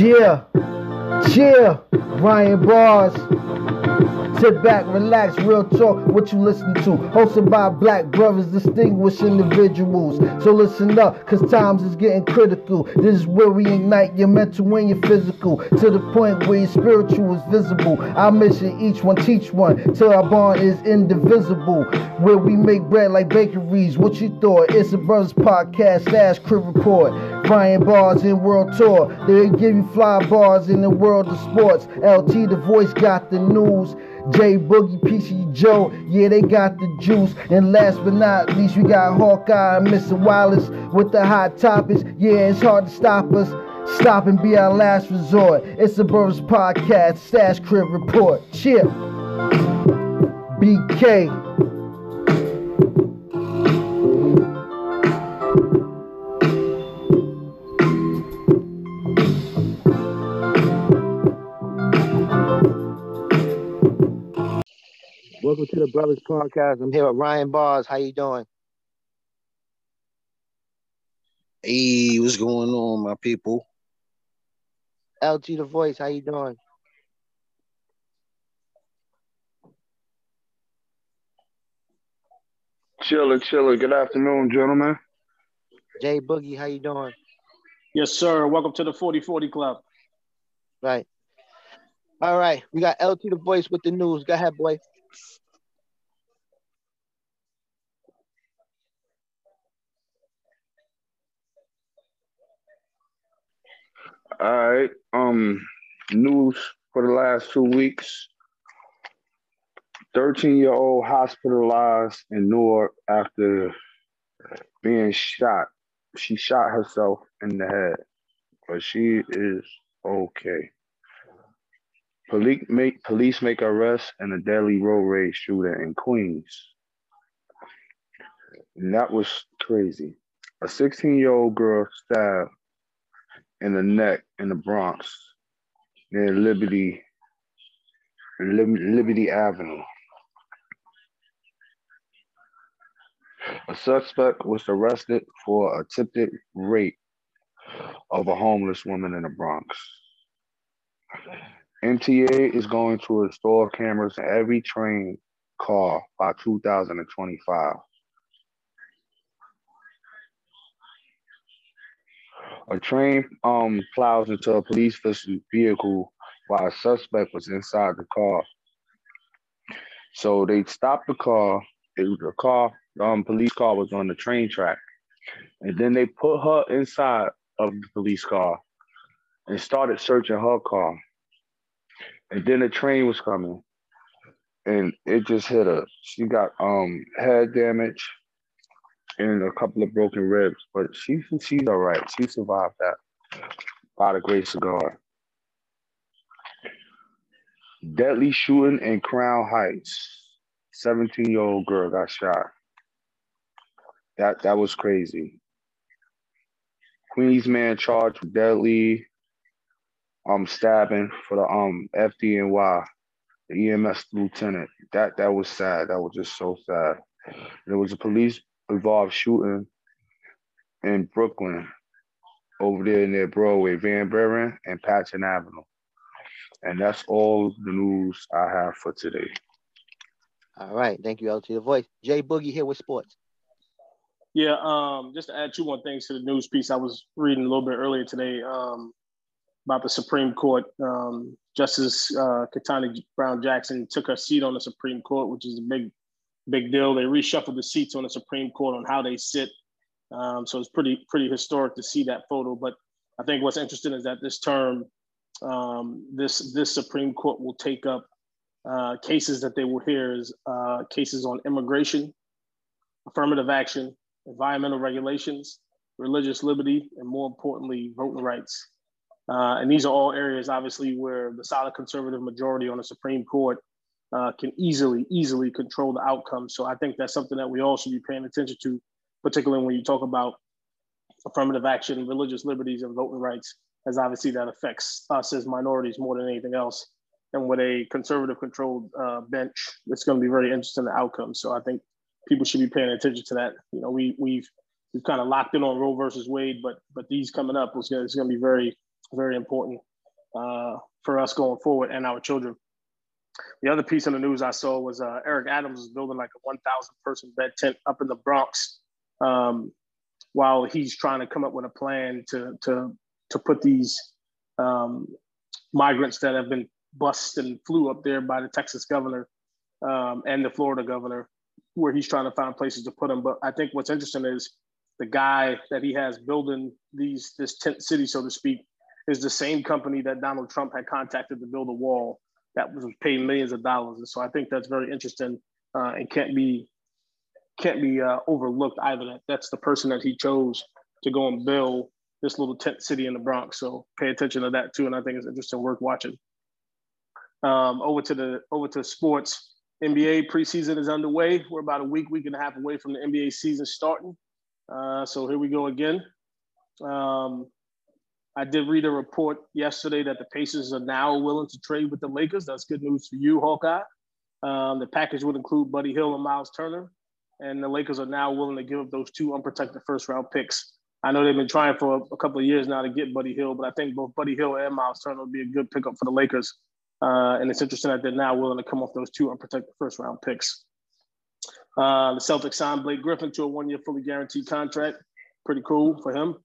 Yeah, yeah, Ryan Bars. Sit back, relax, real talk, what you listen to. Hosted by black brothers, distinguished individuals. So listen up, cause times is getting critical. This is where we ignite your mental and your physical. To the point where your spiritual is visible. Our mission, each one teach one, till our bond is indivisible. Where we make bread like bakeries. What you thought? It's a brothers podcast slash crib report. Brian Bars in World Tour. They give you fly bars in the world of sports. LT the voice got the news. J Boogie, PC Joe, yeah, they got the juice. And last but not least, we got Hawkeye and Mr. Wallace with the hot topics. Yeah, it's hard to stop us. Stop and be our last resort. It's the Brothers Podcast, Stash Crib Report. Chip. BK. Welcome to the Brothers Podcast. I'm here with Ryan Bars. How you doing? Hey, what's going on, my people? LG the Voice. How you doing? Chilling, chilling. Good afternoon, gentlemen. J Boogie. How you doing? Yes, sir. Welcome to the 4040 Club. Right. All right. We got LT the Voice with the news. Go ahead, boy. All right. Um, news for the last two weeks. 13 year old hospitalized in Newark after being shot. She shot herself in the head, but she is okay. Police make police make arrest in a deadly road rage shooter in Queens. And that was crazy. A 16 year old girl stabbed in the neck in the Bronx near Liberty Liberty Avenue. A suspect was arrested for attempted rape of a homeless woman in the Bronx. MTA is going to install cameras in every train car by 2025. A train um, plows into a police vehicle while a suspect was inside the car. So they stopped the car. It, the car, um, police car was on the train track, and then they put her inside of the police car and started searching her car. And then the train was coming, and it just hit her. She got um head damage and a couple of broken ribs, but she she's all right. She survived that by the grace of God. Deadly shooting in Crown Heights. 17 year old girl got shot. That that was crazy. Queens man charged with deadly um stabbing for the um FDNY, the EMS lieutenant. That that was sad. That was just so sad. There was a police involved shooting in Brooklyn over there near Broadway, Van Buren and Patchen Avenue. And that's all the news I have for today. All right. Thank you, LT the Voice. Jay Boogie here with sports. Yeah, um, just to add two more things to the news piece, I was reading a little bit earlier today um, about the Supreme Court. Um, Justice uh, Ketanji Brown Jackson took her seat on the Supreme Court, which is a big, big deal. They reshuffled the seats on the Supreme Court on how they sit. Um, so it's pretty, pretty historic to see that photo. But I think what's interesting is that this term, um, this this Supreme Court will take up uh, cases that they will hear is uh, cases on immigration, affirmative action, environmental regulations, religious liberty, and more importantly, voting rights. Uh, and these are all areas, obviously, where the solid conservative majority on the Supreme Court uh, can easily, easily control the outcome. So I think that's something that we all should be paying attention to, particularly when you talk about affirmative action, religious liberties, and voting rights, as obviously that affects us as minorities more than anything else. And with a conservative controlled uh, bench, it's going to be very interesting the outcome. So I think people should be paying attention to that. You know, we we've we've kind of locked in on Roe versus Wade, but but these coming up is going to be very very important. uh, for us going forward and our children. The other piece of the news I saw was uh, Eric Adams is building like a 1,000 person bed tent up in the Bronx um, while he's trying to come up with a plan to, to, to put these um, migrants that have been bussed and flew up there by the Texas governor um, and the Florida governor, where he's trying to find places to put them. But I think what's interesting is the guy that he has building these this tent city, so to speak, is the same company that Donald Trump had contacted to build a wall that was paying millions of dollars. And so I think that's very interesting uh, and can't be can't be uh, overlooked either. That that's the person that he chose to go and build this little tent city in the Bronx. So pay attention to that too, and I think it's interesting, worth watching. Um, over to the over to sports. NBA preseason is underway. We're about a week, week and a half away from the NBA season starting. Uh, so here we go again. Um, I did read a report yesterday that the Pacers are now willing to trade with the Lakers. That's good news for you, Hawkeye. Um, the package would include Buddy Hield and Miles Turner, and the Lakers are now willing to give up those two unprotected first round picks. I know they've been trying for a, couple of years now to get Buddy Hield, but I think both Buddy Hield and Miles Turner would be a good pickup for the Lakers. Uh, and it's interesting that they're now willing to come off those two unprotected first round picks. Uh, the Celtics signed Blake Griffin to a one year fully guaranteed contract. Pretty cool for him.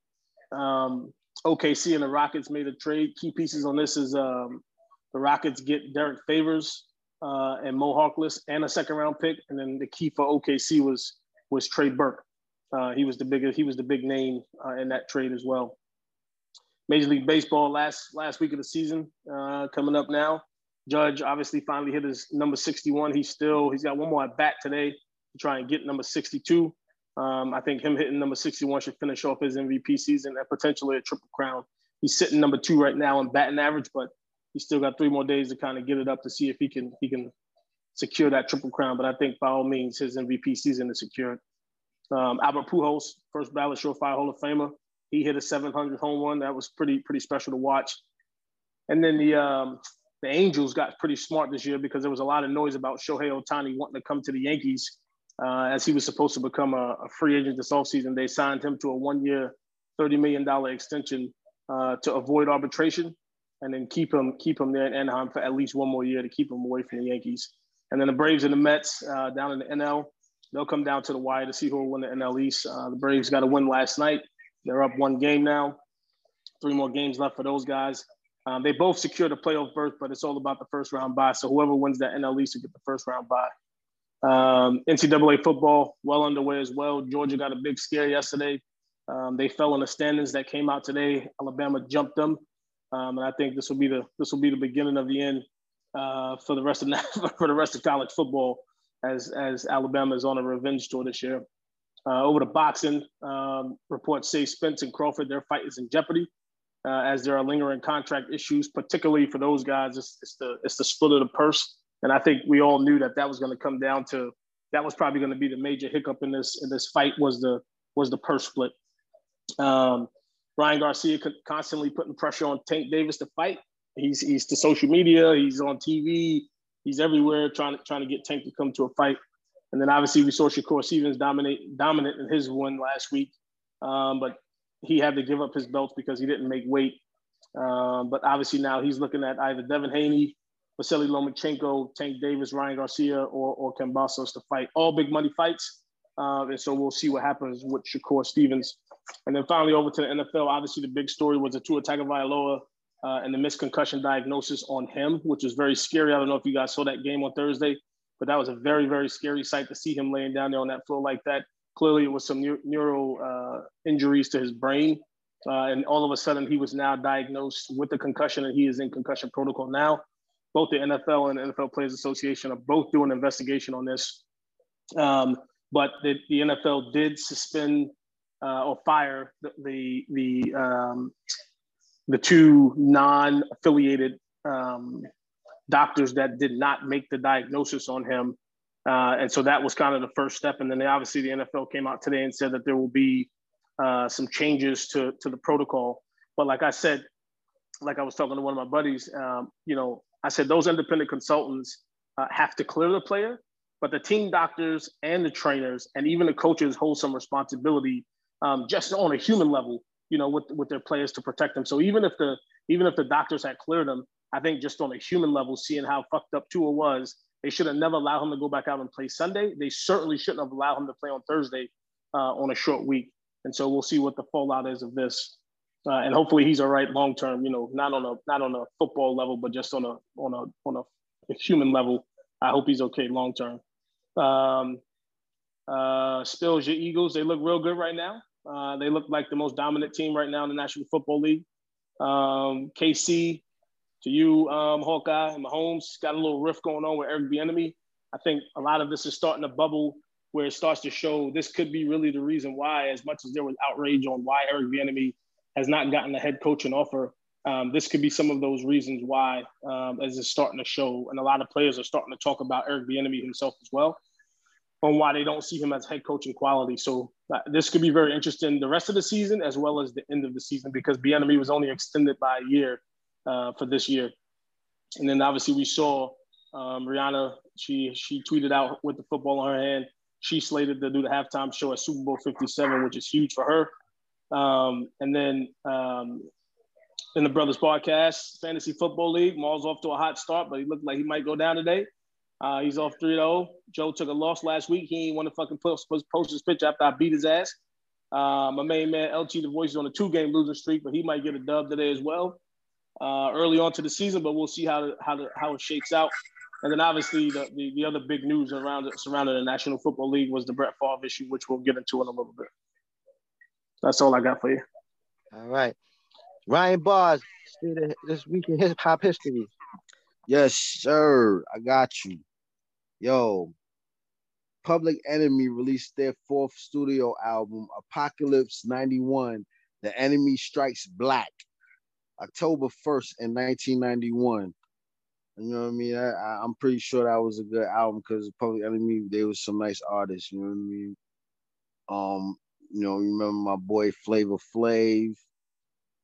Um, OKC and the Rockets made a trade. Key pieces on this is um, the Rockets get Derrick Favors uh, and Mo Harkless and a second round pick, and then the key for OKC was was Trey Burke. Uh, he was the biggest. He was the big name uh, in that trade as well. Major League Baseball last last week of the season uh, coming up now. Judge obviously finally hit his number 61. He's still he's got one more at bat today to try and get number 62. Um, I think him hitting number 61 should finish off his MVP season and potentially a triple crown. He's sitting number two right now in batting average, but he's still got three more days to kind of get it up to see if he can he can secure that triple crown. But I think by all means, his MVP season is secured. Um, Albert Pujols, first ballot Surefire Hall of Famer, he hit a 700 home run. That was pretty pretty special to watch. And then the um, the Angels got pretty smart this year because there was a lot of noise about Shohei Ohtani wanting to come to the Yankees uh, as he was supposed to become a, a, free agent this offseason. They signed him to a one-year, $30 million extension uh, to avoid arbitration and then keep him keep him there in Anaheim for at least one more year to keep him away from the Yankees. And then the Braves and the Mets uh, down in the NL, they'll come down to the wire to see who will win the NL East. Uh, the Braves got a win last night. They're up one game now. Three more games left for those guys. Um, they both secured a playoff berth, but it's all about the first round bye. So whoever wins that NL East will get the first round bye. Um, NCAA football well underway as well. Georgia got a big scare yesterday. Um, they fell in the standings that came out today. Alabama jumped them, um, and I think this will be the this will be the beginning of the end uh, for the rest of for the rest of college football as as Alabama is on a revenge tour this year. Uh, over to boxing, um, reports say Spence and Crawford their fight is in jeopardy uh, as there are lingering contract issues, particularly for those guys. It's, it's the it's the split of the purse. And I think we all knew that that was going to come down to that was probably going to be the major hiccup in this in this fight was the was the purse split. Um, Ryan Garcia constantly putting pressure on Tank Davis to fight. He's he's to social media, he's on TV, he's everywhere trying to trying to get Tank to come to a fight. And then obviously we saw Shakur Stevens dominate dominant in his win last week, um, but he had to give up his belts because he didn't make weight. Um, but obviously now he's looking at either Devin Haney Vasily Lomachenko, Tank Davis, Ryan Garcia, or, or Kambosos to fight. All big money fights. Uh, and so we'll see what happens with Shakur Stevens. And then finally over to the NFL, obviously the big story was the Tua Tagovailoa uh, and the missed concussion diagnosis on him, which was very scary. I don't know if you guys saw that game on Thursday, but that was a very, very scary sight to see him laying down there on that floor like that. Clearly, it was some neuro uh, injuries to his brain. Uh, and all of a sudden, he was now diagnosed with a concussion and he is in concussion protocol now both the NFL and NFL Players Association are both doing an investigation on this. Um, but the, the, NFL did suspend uh, or fire the the the, um, the two non-affiliated um, doctors that did not make the diagnosis on him, uh, and so that was kind of the first step. And then they, obviously the NFL came out today and said that there will be uh, some changes to to the protocol. But like I said, like I was talking to one of my buddies, um, you know, I said those independent consultants uh, have to clear the player, but the team doctors and the trainers and even the coaches hold some responsibility um, just on a human level you know, with with their players to protect them. So even if the even if the doctors had cleared him, I think just on a human level, seeing how fucked up Tua was, they should have never allowed him to go back out and play Sunday. They certainly shouldn't have allowed him to play on Thursday uh, on a short week. And so we'll see what the fallout is of this. Uh, and hopefully he's all right long term. You know, not on a not on a football level, but just on a on a on a, human level. I hope he's okay long term. Um, uh, Spills, your Eagles, they look real good right now. Uh, they look like the most dominant team right now in the National Football League. Um, KC, to you, um, Hawkeye and Mahomes, got a little rift going on with Eric Bieniemy. I think a lot of this is starting to bubble where it starts to show this could be really the reason why, as much as there was outrage on why Eric Bieniemy has not gotten a head coaching offer, um, this could be some of those reasons why, um, as it's starting to show, and a lot of players are starting to talk about Eric Bieniemy himself as well, on why they don't see him as head coaching quality. So uh, this could be very interesting the rest of the season as well as the end of the season because Bieniemy was only extended by a year uh, for this year, and then obviously we saw um, Rihanna. She she tweeted out with the football in her hand. She slated to do the halftime show at Super Bowl 57, which is huge for her. Um, and then um, in the Brothers Podcast, Fantasy Football League. Maul's off to a hot start, but he looked like he might go down today. Uh, he's off 3 0. Joe took a loss last week. He ain't want to fucking post, post his pitch after I beat his ass. Uh, my main man, LT The Voice, is on a two game losing streak, but he might get a dub today as well. Uh, early on to the season, but we'll see how how how it shakes out. And then obviously the, the, the other big news around surrounding the National Football League was the Brett Favre issue, which we'll get into in a little bit. That's all I got for you. All right. Ryan Bars, this week in hip hop history. Yes, sir. I got you. Yo, Public Enemy released their fourth studio album, Apocalypse 91, The Enemy Strikes Black, October 1st in 1991. You know what I mean? I, am pretty sure that was a good album because Public Enemy, they was some nice artists, you know what I mean? Um, you know, remember my boy Flavor Flav,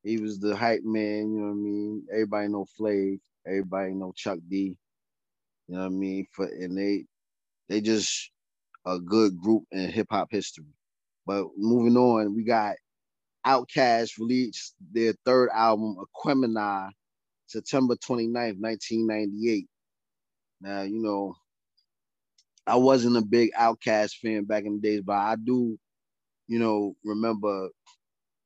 he was the hype man, you know what I mean? Everybody know Flav, everybody know Chuck D. You know what I mean? For and they they just a good group in hip hop history. But moving on, we got Outkast released their third album, Aquemini, September 29th, 1998. Now, you know, I wasn't a big Outkast fan back in the days, but I do, you know, remember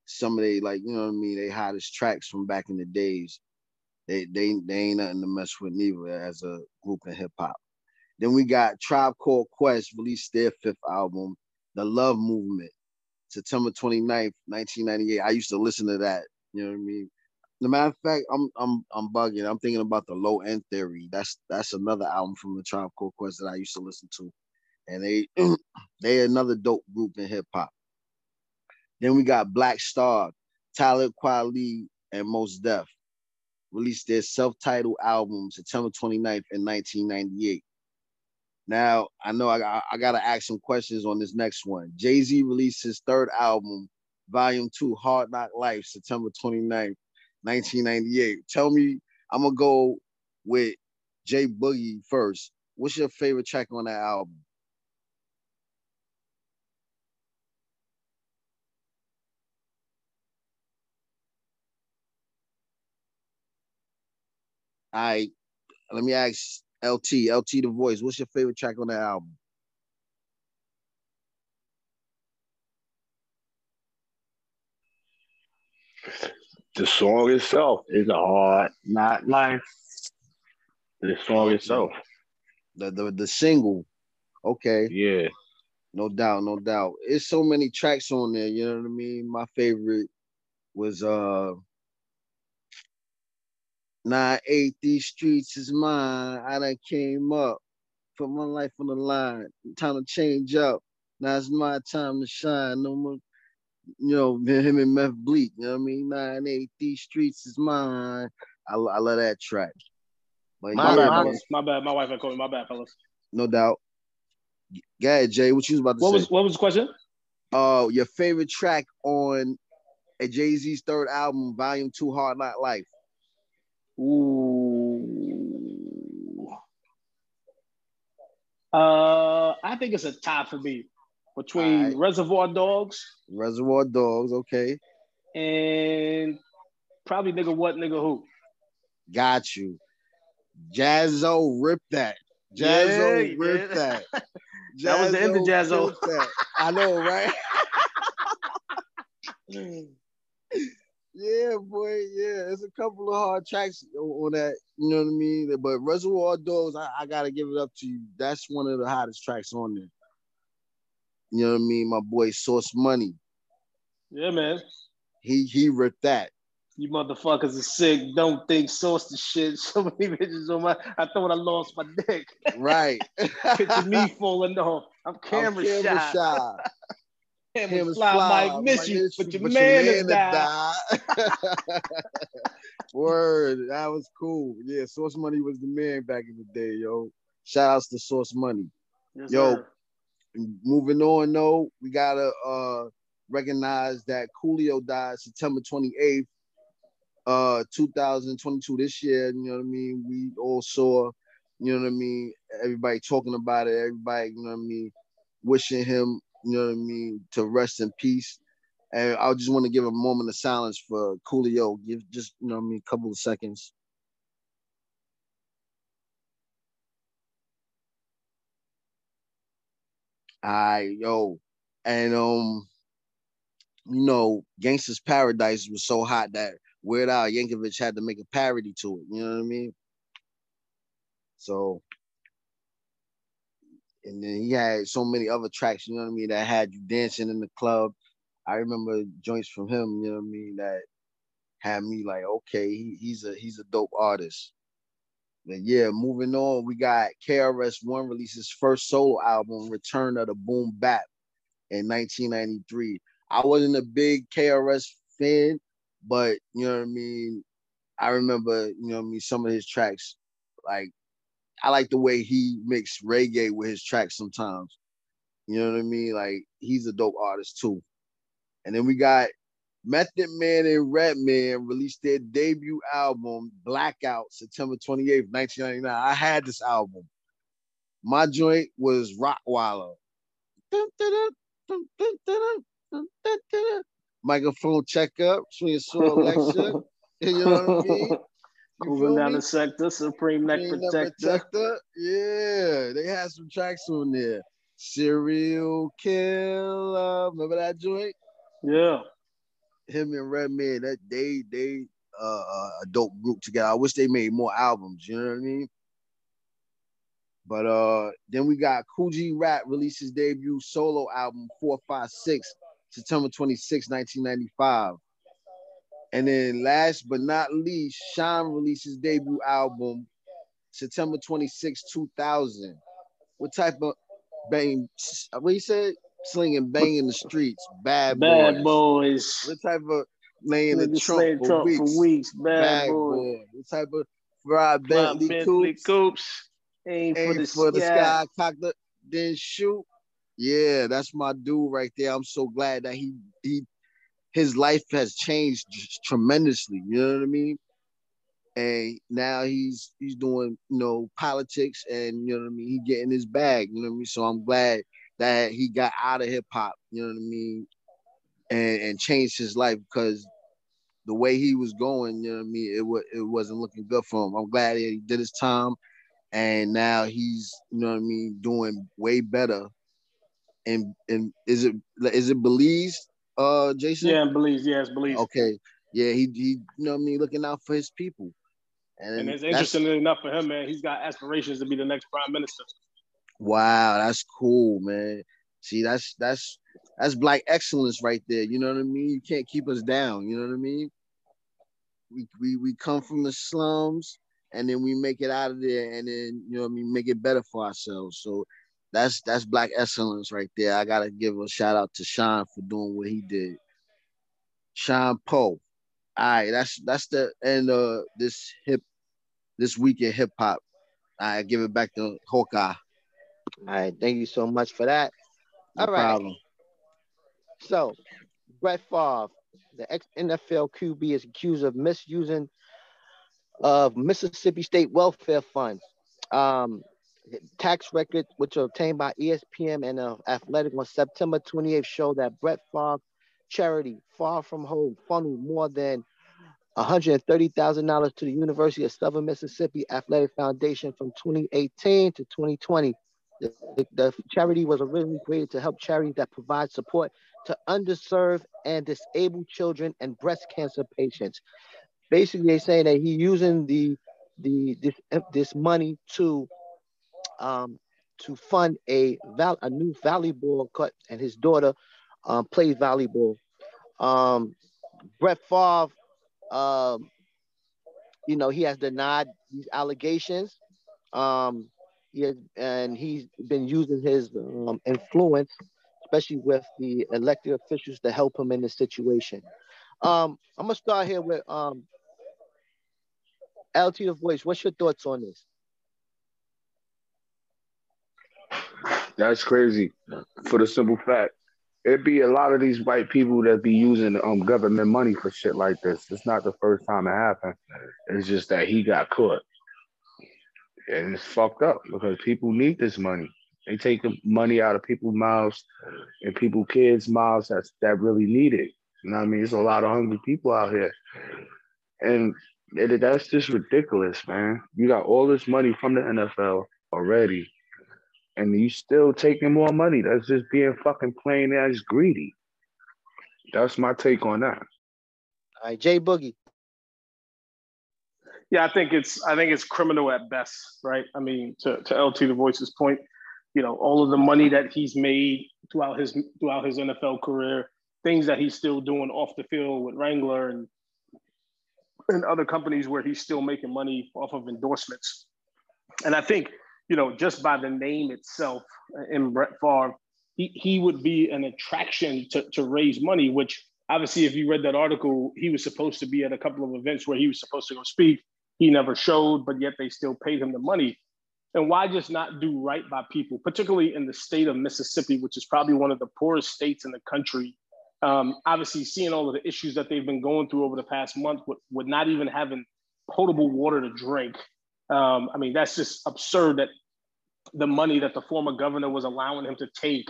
some of they like you know what I mean. They hottest tracks from back in the days. They they they ain't nothing to mess with neither as a group in hip hop. Then we got Tribe Called Quest released their fifth album, The Love Movement, September 29th, 1998. I used to listen to that. You know what I mean? The matter of fact, I'm I'm I'm bugging. I'm thinking about the Low End Theory. That's that's another album from the Tribe Called Quest that I used to listen to, and they they another dope group in hip hop. Then we got Black Star, Talib Kweli, and Mos Def released their self-titled album September 29th in 1998. Now, I know I, I got to ask some questions on this next one. Jay-Z released his third album, Volume 2, Hard Knock Life, September 29th, 1998. Tell me, I'm going to go with Jay Boogie first. What's your favorite track on that album? Right, let me ask LT, LT the voice. What's your favorite track on the album? The song itself is a hard knock life. The song itself. The the the single. Okay. Yeah. No doubt, no doubt. It's so many tracks on there, you know what I mean? My favorite was uh Nine eight, these streets is mine. I done came up, put my life on the line. Time to change up. Now it's my time to shine. No more, you know, him and Meth Bleak. You know what I mean? Nine eight, these streets is mine. I, I love that track. But my, bad, fellas. my bad. My wife had called me. My bad, fellas. No doubt. Ahead, Jay. What you was about to what say? Was, what was the question? Uh, your favorite track on a Jay Z's third album, Volume Two, Hard Knock Life. Ooh. Uh, I think it's a tie for me between right. Reservoir Dogs. Reservoir Dogs, okay. and probably nigga what nigga who. Got you. Jaz-O ripped that. Jaz-O yeah, ripped yeah. that. that was the end of Jaz-O. I know, right? yeah, boy. Yeah, there's a couple of hard tracks on that. You know what I mean? But Reservoir Dogs, I, I gotta give it up to you. That's one of the hottest tracks on there. You know what I mean? My boy Sauce Money. Yeah, man. He he ripped that. You motherfuckers are sick. Don't think sauce the shit. So many bitches on my. I thought I lost my dick. Right. Picture me falling off. I'm camera, I'm camera shy. shy. Camera fly, fly, might miss you, but your but man, has died. died. Word, that was cool. Yeah, Sauce Money was the man back in the day, yo. Shout outs to Sauce Money. Yes, yo, sir. moving on though, we gotta uh recognize that Coolio died September 28th uh 2022 this year, you know what I mean? We all saw, you know what I mean, everybody talking about it, everybody, you know what I mean, wishing him, you know what I mean, to rest in peace. And I just want to give a moment of silence for Coolio. Give just, you know what I mean, a couple of seconds. Right, yo. And um, you know, Gangsta's Paradise was so hot that Weird Al Yankovic had to make a parody to it. You know what I mean? So, and then he had so many other tracks. You know what I mean? That had you dancing in the club. I remember joints from him. You know what I mean? That had me like, okay, he, he's a he's a dope artist. But yeah, moving on, we got KRS One releases first solo album, Return of the Boom Bap, in 1993. I wasn't a big KRS fan, but you know what I mean. I remember, you know, what I mean, some of his tracks, like I like the way he mixed reggae with his tracks sometimes. You know what I mean? Like he's a dope artist too. And then we got Method Man and Redman released their debut album, Blackout, September 28th, 1999. I had this album. My joint was Rockwaller microphone checkup, swing soul lecture. you know what I mean? Moving down me? the sector, Supreme Neck Protector. Protector. Yeah, they had some tracks on there. Serial Killer. Remember that joint? Yeah. Him and Redman, that they they uh, uh, a dope group together. I wish they made more albums. You know what I mean? But uh, then we got Kool Rat releases debut solo album 456 September 26, 1995. And then last but not least, Shyne releases debut album September 26, 2000. What type of bang? What he said? Slinging bang in the streets. Bad, bad boys. boys. What type of laying the trunk, for, trunk weeks. for weeks? Bad, bad boy. What type of ride Bentley, Bentley coops? coops. Aim, Aim for the, for the sky. Cock the, then shoot. Yeah, that's my dude right there. I'm so glad that he he his life has changed tremendously. You know what I mean? And now he's he's doing you know politics and you know what I mean. He getting his bag. You know what I mean. So I'm glad that he got out of hip hop. You know what I mean? And and changed his life because the way he was going, you know what I mean. It was it wasn't looking good for him. I'm glad he did his time, and now he's you know what I mean doing way better and and is it is it Belize, uh, Jason? Yeah, Belize. Yes, Belize. Okay. Yeah, he he you know what I mean looking out for his people. And, and it's interesting enough for him, man. He's got aspirations to be the next prime minister. Wow, that's cool, man. See, that's that's that's black excellence right there. You know what I mean? You can't keep us down. You know what I mean? We we we come from the slums and then we make it out of there and then you know what I mean make it better for ourselves. So that's that's black excellence right there. I gotta give a shout out to Shyne for doing what he did. Shyne Po. All right, that's that's the end of this hip this week in hip hop. I give it back to Hawkeye. All right, thank you so much for that. No All right. Problem. So, Brett Favre, the ex NFL QB, is accused of misusing of Mississippi State welfare funds. Um, tax records, which are obtained by ESPN and uh, Athletic on September 28th, show that Brett Favre charity Far From Home funneled more than $130,000 to the University of Southern Mississippi Athletic Foundation from 2018 to 2020. The, the, the, charity was originally created to help charities that provide support to underserved and disabled children and breast cancer patients. Basically, they're saying that he's using the the this this money to um, to fund a val- a new volleyball court, and his daughter um, plays volleyball. Um, Brett Favre, um, you know, he has denied these allegations. Um, he has, and he's been using his um, influence, especially with the elected officials, to help him in this situation. Um, I'm gonna start here with um, LT the voice. What's your thoughts on this? That's crazy. For the simple fact, it'd be a lot of these white people that be using um government money for shit like this. It's not the first time it happened. It's just that he got caught. And it's fucked up because people need this money. They take the money out of people's mouths and people kids' mouths that's that really need it. You know what I mean? There's a lot of hungry people out here. And it, that's just ridiculous, man. You got all this money from the NFL already and you still taking more money. That's just being fucking plain as greedy. That's my take on that. All right, Jay Boogie. Yeah, I think it's I think it's criminal at best, right? I mean, to, to LT the Voice's point, you know, all of the money that he's made throughout his throughout his NFL career, things that he's still doing off the field with Wrangler and and other companies where he's still making money off of endorsements. And I think you know, just by the name itself uh, in Brett Favre, he, he would be an attraction to, to raise money, which obviously, if you read that article, he was supposed to be at a couple of events where he was supposed to go speak. He never showed, but yet they still paid him the money. And why just not do right by people, particularly in the state of Mississippi, which is probably one of the poorest states in the country? Um, obviously, seeing all of the issues that they've been going through over the past month with, with not even having potable water to drink um, I mean, that's just absurd that the money that the former governor was allowing him to take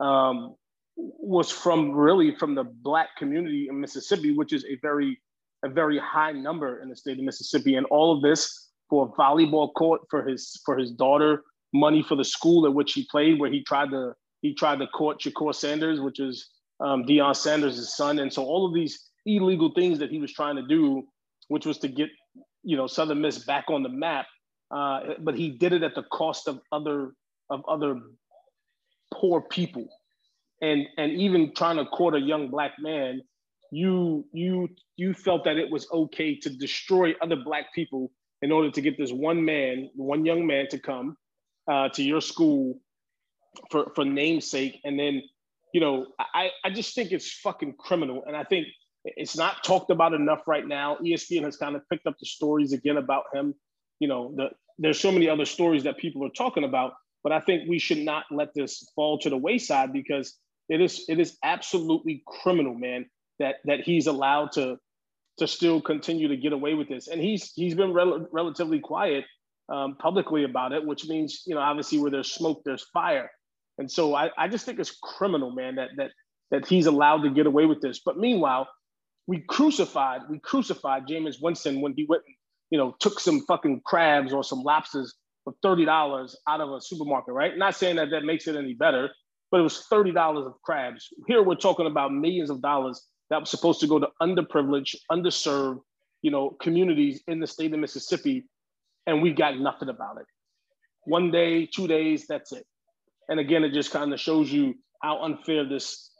um, was from really from the black community in Mississippi, which is a very a very high number in the state of Mississippi, and all of this for a volleyball court for his for his daughter, money for the school at which he played, where he tried to he tried to court Shakur Sanders, which is um, Deion Sanders' son, and so all of these illegal things that he was trying to do, which was to get you know Southern Miss back on the map. Uh, but he did it at the cost of other of other poor people, and and even trying to court a young black man, you you you felt that it was okay to destroy other black people in order to get this one man, one young man, to come uh, to your school for for namesake, and then you know I I just think it's fucking criminal, and I think it's not talked about enough right now. ESPN has kind of picked up the stories again about him. You know, the, there's so many other stories that people are talking about, but I think we should not let this fall to the wayside because it is it is absolutely criminal, man, that that he's allowed to to still continue to get away with this. And he's he's been rel- relatively quiet um, publicly about it, which means you know obviously where there's smoke, there's fire. And so I, I just think it's criminal, man, that that that he's allowed to get away with this. But meanwhile, we crucified, we crucified Jameis Winston when he went, you know, took some fucking crabs or some lobsters for $30 out of a supermarket, right? Not saying that that makes it any better, but it was $30 of crabs. Here we're talking about millions of dollars that was supposed to go to underprivileged, underserved, you know, communities in the state of Mississippi, and we got nothing about it. One day, two days, that's it. And again, it just kind of shows you how unfair this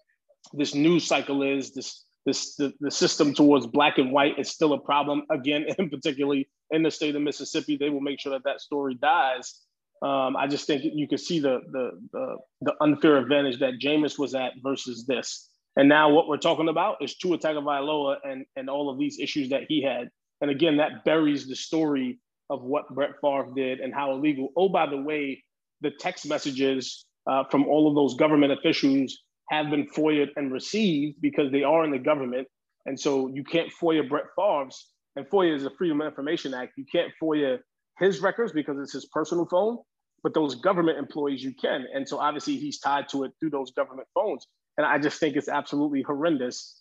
this news cycle is, this this the, the system towards black and white is still a problem again and particularly in the state of mississippi. They will make sure that that story dies. Um, i just think you can see the, the, the the unfair advantage that Jameis was at versus this. And now what we're talking about is Tua Tagovailoa and and all of these issues that he had. And again that buries the story of what Brett Favre did and how illegal. Oh by the way the text messages uh, from all of those government officials have been FOIA'd and received because they are in the government. And so you can't FOIA Brett Favre's, and FOIA is a Freedom of Information Act. You can't FOIA his records because it's his personal phone, but those government employees you can. And so obviously he's tied to it through those government phones. and I just think it's absolutely horrendous.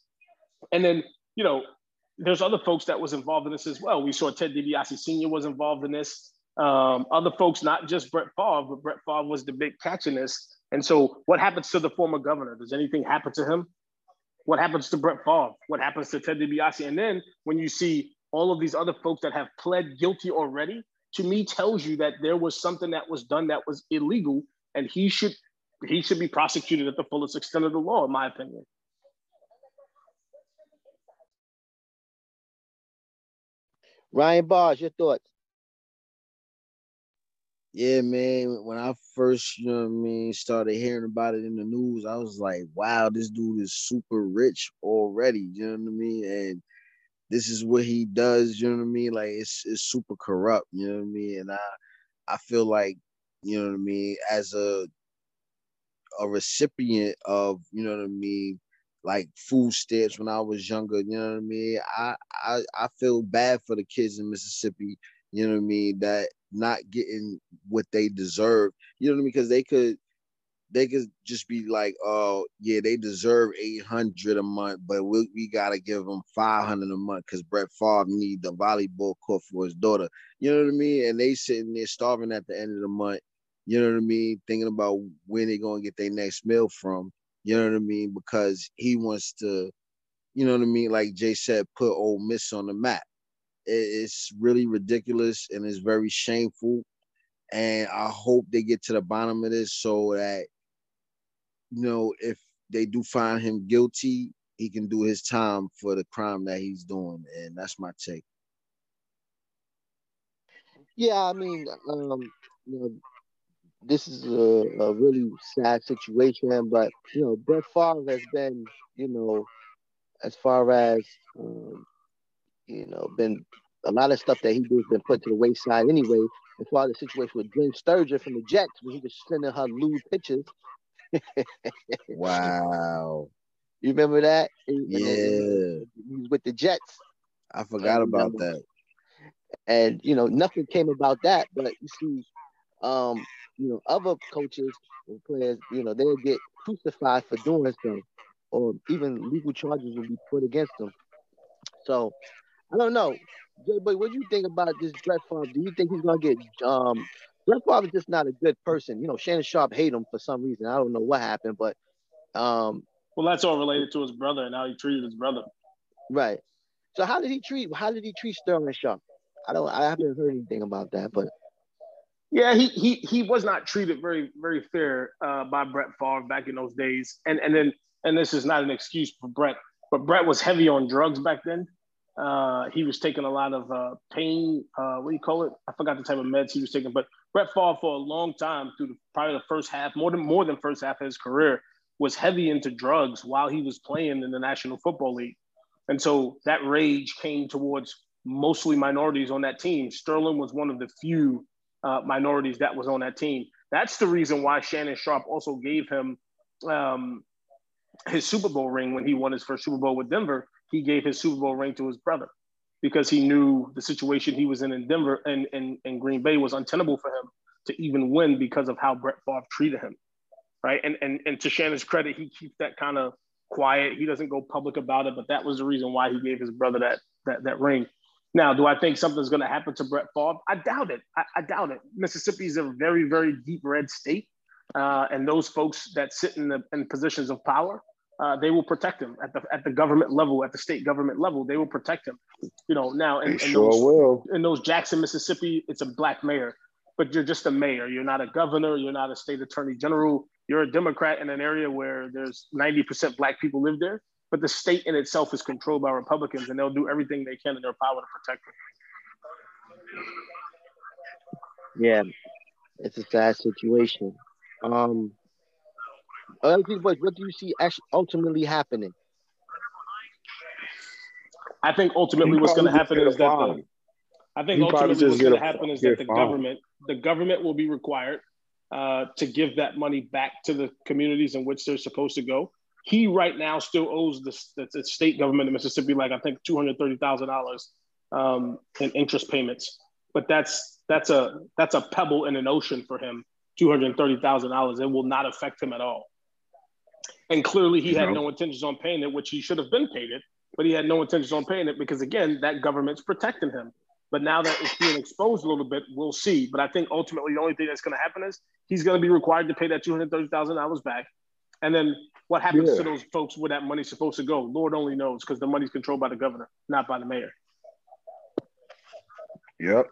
And then you know, there's other folks that was involved in this as well. We saw Ted DiBiase Sr. was involved in this. Um, other folks, not just Brett Favre, but Brett Favre was the big catch in this. And so, what happens to the former governor? Does anything happen to him? What happens to Brett Favre? What happens to Ted DiBiase? And then when you see all of these other folks that have pled guilty already, to me tells you that there was something that was done that was illegal, and he should he should be prosecuted at the fullest extent of the law, in my opinion. Ryan Bars, your thoughts? Yeah, man. When I first, you know what I mean, started hearing about it in the news, I was like, wow, this dude is super rich already. You know what I mean? And this is what he does, you know what I mean? Like it's it's super corrupt, you know what I mean? And I I feel like, you know what I mean, as a a recipient of, you know what I mean, like food stamps when I was younger, you know what I mean? I I I feel bad for the kids in Mississippi, you know what I mean, that not getting what they deserve. You know what I mean? Because they could they could just be like, oh yeah, they deserve eight hundred a month, but we, we gotta give them five hundred a month because Brett Favre need the volleyball court for his daughter. You know what I mean? And they sitting there starving at the end of the month. You know what I mean? Thinking about when they gonna get their next meal from. You know what I mean? Because he wants to, you know what I mean? Like Jay said, put Ole Miss on the map. It's really ridiculous and it's very shameful. And I hope they get to the bottom of this so that, you know, if they do find him guilty, he can do his time for the crime that he's doing. And that's my take. Yeah, I mean, um, you know, this is a, a really sad situation, but you know, Brett Favre has been, you know, as far as um, you know, been a lot of stuff that he did has been put to the wayside anyway. As far as the situation with Jane Sterger from the Jets, when he was sending her lewd pictures. wow. You remember that? Yeah. He was with the Jets. I forgot about um, that. And you know, nothing came about that, but you see, um, you know, other coaches and players, you know, they'll get crucified for doing so, or even legal charges will be put against them. So I don't know. Jay, but what do you think about this Brett Favre? Do you think he's gonna get um Brett Favre is just not a good person. You know, Shannon Sharpe hate him for some reason. I don't know what happened, but um well that's all related to his brother and how he treated his brother. Right. So how did he treat how did he treat Sterling Sharpe? I don't I haven't heard anything about that, but yeah, he he he was not treated very very fair uh, by Brett Favre back in those days, and and then and this is not an excuse for Brett, but Brett was heavy on drugs back then. Uh, he was taking a lot of uh, pain. Uh, what do you call it? I forgot the type of meds he was taking. But Brett Favre, for a long time, through the, probably the first half, more than more than first half of his career, was heavy into drugs while he was playing in the National Football League, and so that rage came towards mostly minorities on that team. Sterling was one of the few uh, minorities that was on that team. That's the reason why Shannon Sharpe also gave him um, his Super Bowl ring when he won his first Super Bowl with Denver he gave his Super Bowl ring to his brother because he knew the situation he was in in Denver and, and, and Green Bay was untenable for him to even win because of how Brett Favre treated him. Right. And, and, and to Shannon's credit, he keeps that kind of quiet. He doesn't go public about it, but that was the reason why he gave his brother that, that, that ring. Now, do I think something's going to happen to Brett Favre? I doubt it. I, I doubt it. Mississippi is a very, very deep red state. Uh, and those folks that sit in the in positions of power, uh, they will protect him at the at the government level, at the state government level. They will protect him. You know, now in, in sure those, will. in those Jackson, Mississippi, it's a black mayor, but you're just a mayor. You're not a governor. You're not a state attorney general. You're a Democrat in an area where there's 90% black people live there, but the state in itself is controlled by Republicans, and they'll do everything they can in their power to protect him. Yeah, it's a sad situation. Um, what do you see actually ultimately happening? I think ultimately what's going to happen is that the, I think ultimately what's going to happen is that the government the government will be required uh, to give that money back to the communities in which they're supposed to go. He right now still owes the, the, the state government of Mississippi like I think two hundred thirty thousand um, dollars in interest payments, but that's that's a that's a pebble in an ocean for him. Two hundred thirty thousand dollars. It will not affect him at all. And clearly, he had no intentions on paying it, which he should have been paid it, but he had no intentions on paying it because, again, that government's protecting him. But now that it's being exposed a little bit, we'll see. But I think ultimately, the only thing that's going to happen is he's going to be required to pay that two hundred thirty thousand dollars back. And then what happens yeah. to those folks where that money's supposed to go? Lord only knows because the money's controlled by the governor, not by the mayor. Yep.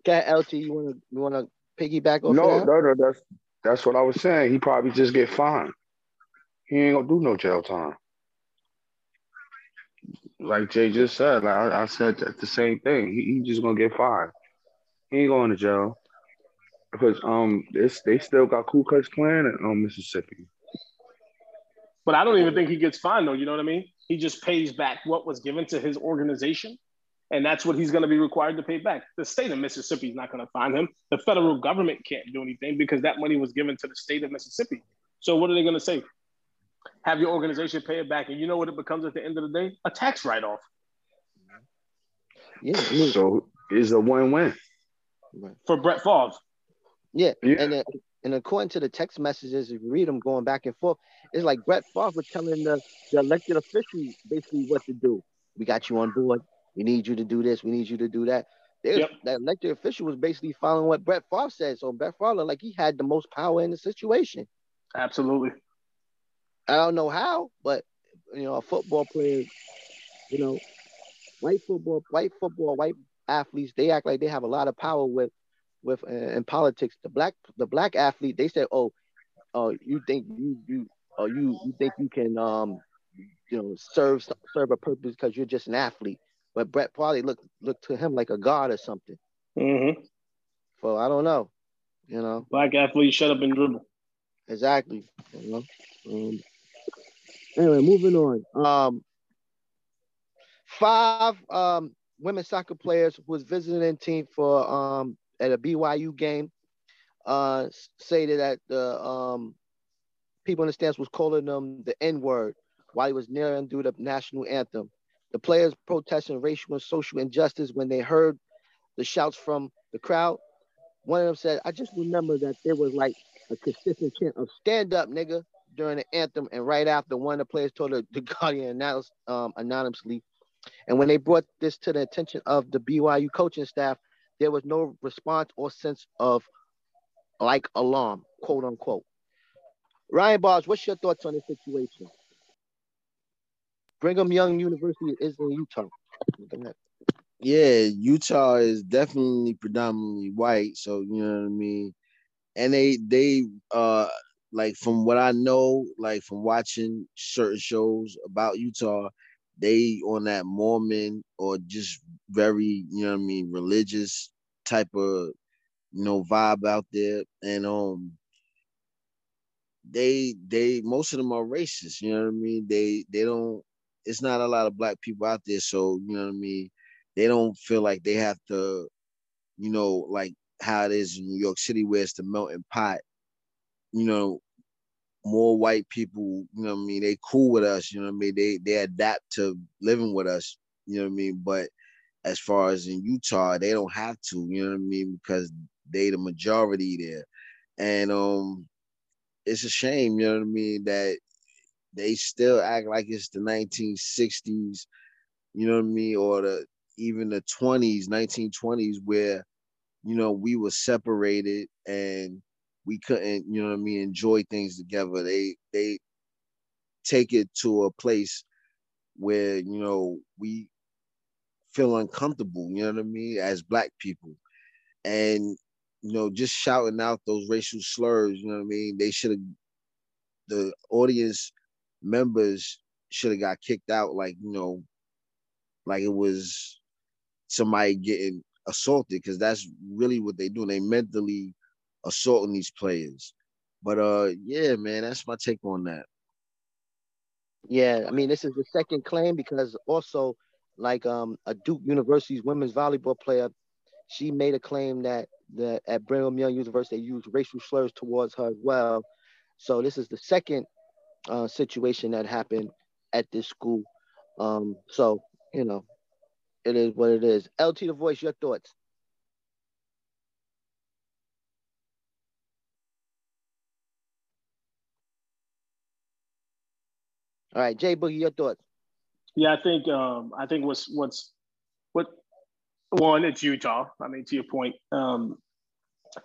Okay, LT, you want to you want to piggyback off? No, no, no. That's that's what I was saying. He probably just get fined. He ain't gonna do no jail time. Like Jay just said, like I, I said the same thing. He, he just gonna get fined. He ain't going to jail because um, they still got Ku Klux Klan in um, Mississippi. But I don't even think he gets fined though. You know what I mean? He just pays back what was given to his organization and that's what he's going to be required to pay back. The state of Mississippi is not going to fine him. The federal government can't do anything because that money was given to the state of Mississippi. So what are they going to say? Have your organization pay it back, and you know what it becomes at the end of the day? A tax write-off. Yeah. So it's a win-win for Brett Favre. Yeah, yeah. and uh, and according to the text messages, if you read them going back and forth, it's like Brett Favre was telling the, the elected officials basically what to do. We got you on board. We need you to do this. We need you to do that. Yep. That elected official was basically following what Brett Favre said. So Brett Favre, like he had the most power in the situation. Absolutely. I don't know how, but you know, a football player, you know, white football, white football, white athletes, they act like they have a lot of power with, with uh, in politics. The black, the black athlete, they said, "Oh, uh, you think you you, uh, you you think you can um, you know, serve serve a purpose because you're just an athlete." But Brett probably looked looked to him like a god or something. Mm-hmm. So I don't know. You know. Black athlete, shut up and dribble. Exactly. You know. Um, anyway, moving on. Um, five um, women soccer players who was visiting team for um, at a BYU game uh, stated that the um, people in the stands was calling them the N word while he was nearing through the national anthem. The players protesting racial and social injustice when they heard the shouts from the crowd. One of them said, I just remember that there was like a consistent chant of stand up, nigga, during the anthem. And right after, one of the players told the, the Guardian announced, um, anonymously. And when they brought this to the attention of the BYU coaching staff, there was no response or sense of like alarm, quote unquote. Ryan Bars, what's your thoughts on the situation? Brigham Young University is in Utah. Yeah, Utah is definitely predominantly white, so you know what I mean. And they they uh like from what I know, like from watching certain shows about Utah, they on that Mormon or just very, you know what I mean, religious type of you know vibe out there. And um they they most of them are racist, you know what I mean? They they don't it's not a lot of black people out there, so you know what I mean. They don't feel like they have to, you know, like how it is in New York City, where it's the melting pot. You know, more white people, you know I mean. They cool with us, you know I mean. They they adapt to living with us, you know I mean. But as far as in Utah, they don't have to, you know what I mean, because they the majority there, and um, it's a shame, you know what I mean, that they still act like it's the 1960s, you know what I mean, or the even the 20s, 1920s, where you know we were separated and we couldn't, you know what I mean, enjoy things together. They they take it to a place where you know we feel uncomfortable, you know what I mean, as black people. And you know, just shouting out those racial slurs, you know what I mean? They should have the audience members should have got kicked out like you know like it was somebody getting assaulted because that's really what they do they mentally assaulting these players but uh yeah man that's my take on that yeah i mean this is the second claim because also like um a duke university's women's volleyball player she made a claim that the at brigham young university they used racial slurs towards her as well so this is the second uh, situation that happened at this school. Um, so you know, it is what it is. LT the voice, your thoughts. All right, Jay Boogie, your thoughts? Yeah, I think um, I think what's what's what one, it's Utah. I mean, to your point. Um,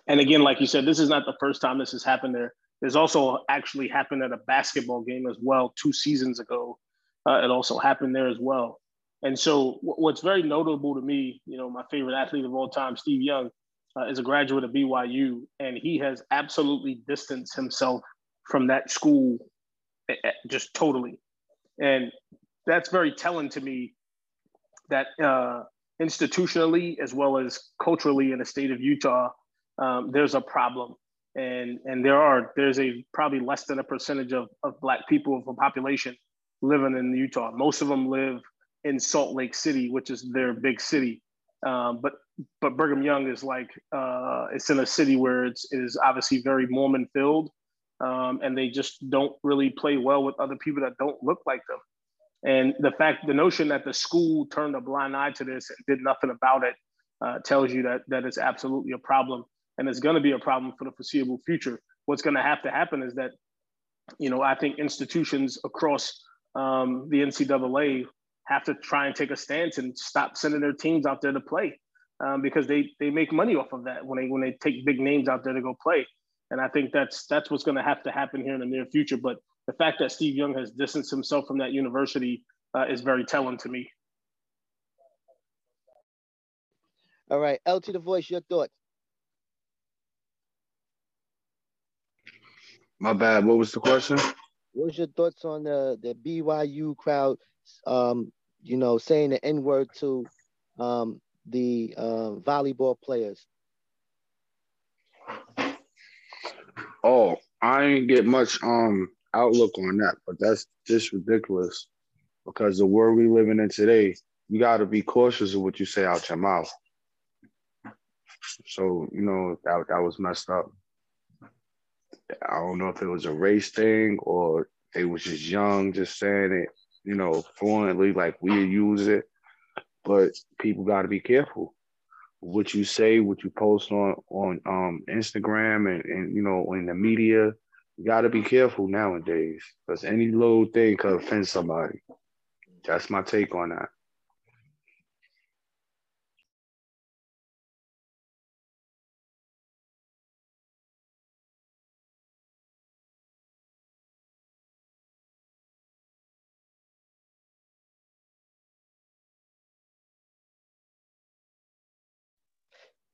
and again, like you said, this is not the first time this has happened there. There's also actually happened at a basketball game as well two seasons ago. Uh, it also happened there as well. And so, what's very notable to me, you know, my favorite athlete of all time, Steve Young, uh, is a graduate of BYU, and he has absolutely distanced himself from that school just totally. And that's very telling to me that uh, institutionally as well as culturally in the state of Utah, um, there's a problem. And, and there are there's a probably less than a percentage of, of black people of a population living in Utah. Most of them live in Salt Lake City, which is their big city. Um, but but Brigham Young is like uh, it's in a city where it's it is obviously very Mormon filled, um, and they just don't really play well with other people that don't look like them. And the fact, the notion that the school turned a blind eye to this and did nothing about it uh, tells you that that is absolutely a problem, and it's going to be a problem for the foreseeable future. What's going to have to happen is that, you know, I think institutions across um, the NCAA have to try and take a stance and stop sending their teams out there to play um, because they they make money off of that when they when they take big names out there to go play. And I think that's that's what's going to have to happen here in the near future. But the fact that Steve Young has distanced himself from that university uh, is very telling to me. All right, LT the voice, your thoughts. My bad. What was the question? What's your thoughts on the the BYU crowd? Um, you know, saying the N word to um, the uh, volleyball players. Oh, I didn't get much um outlook on that, but that's just ridiculous because the world we living in today, you got to be cautious of what you say out your mouth. So you know that that was messed up. I don't know if it was a race thing or they was just young, just saying it, you know, fluently like we use it. But people got to be careful what you say, what you post on on um, Instagram and, and you know in the media. You got to be careful nowadays because any little thing could offend somebody. That's my take on that.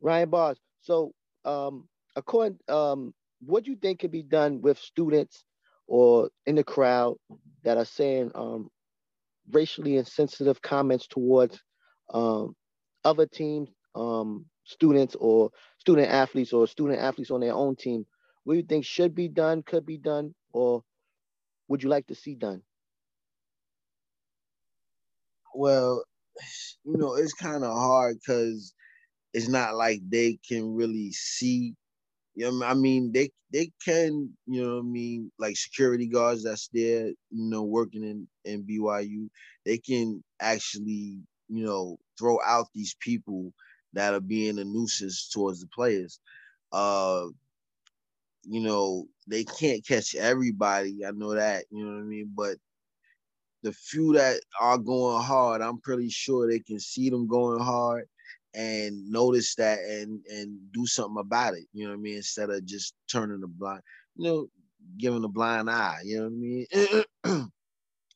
Ryan Bars. So, um, according, um, what do you think could be done with students or in the crowd that are saying um, racially insensitive comments towards um, other teams, um, students or student athletes or student athletes on their own team? What do you think should be done, could be done, or would you like to see done? Well, you know, it's kind of hard because it's not like they can really see. You know, I mean, they they can, you know, I mean, like security guards that's there, you know, working in in BYU, they can actually, you know, throw out these people that are being a nuisance towards the players. Uh, you know, they can't catch everybody. I know that, you know what I mean, but the few that are going hard, I'm pretty sure they can see them going hard and notice that and and do something about it. You know what I mean? Instead of just turning a blind, you know, giving a blind eye. You know what I mean?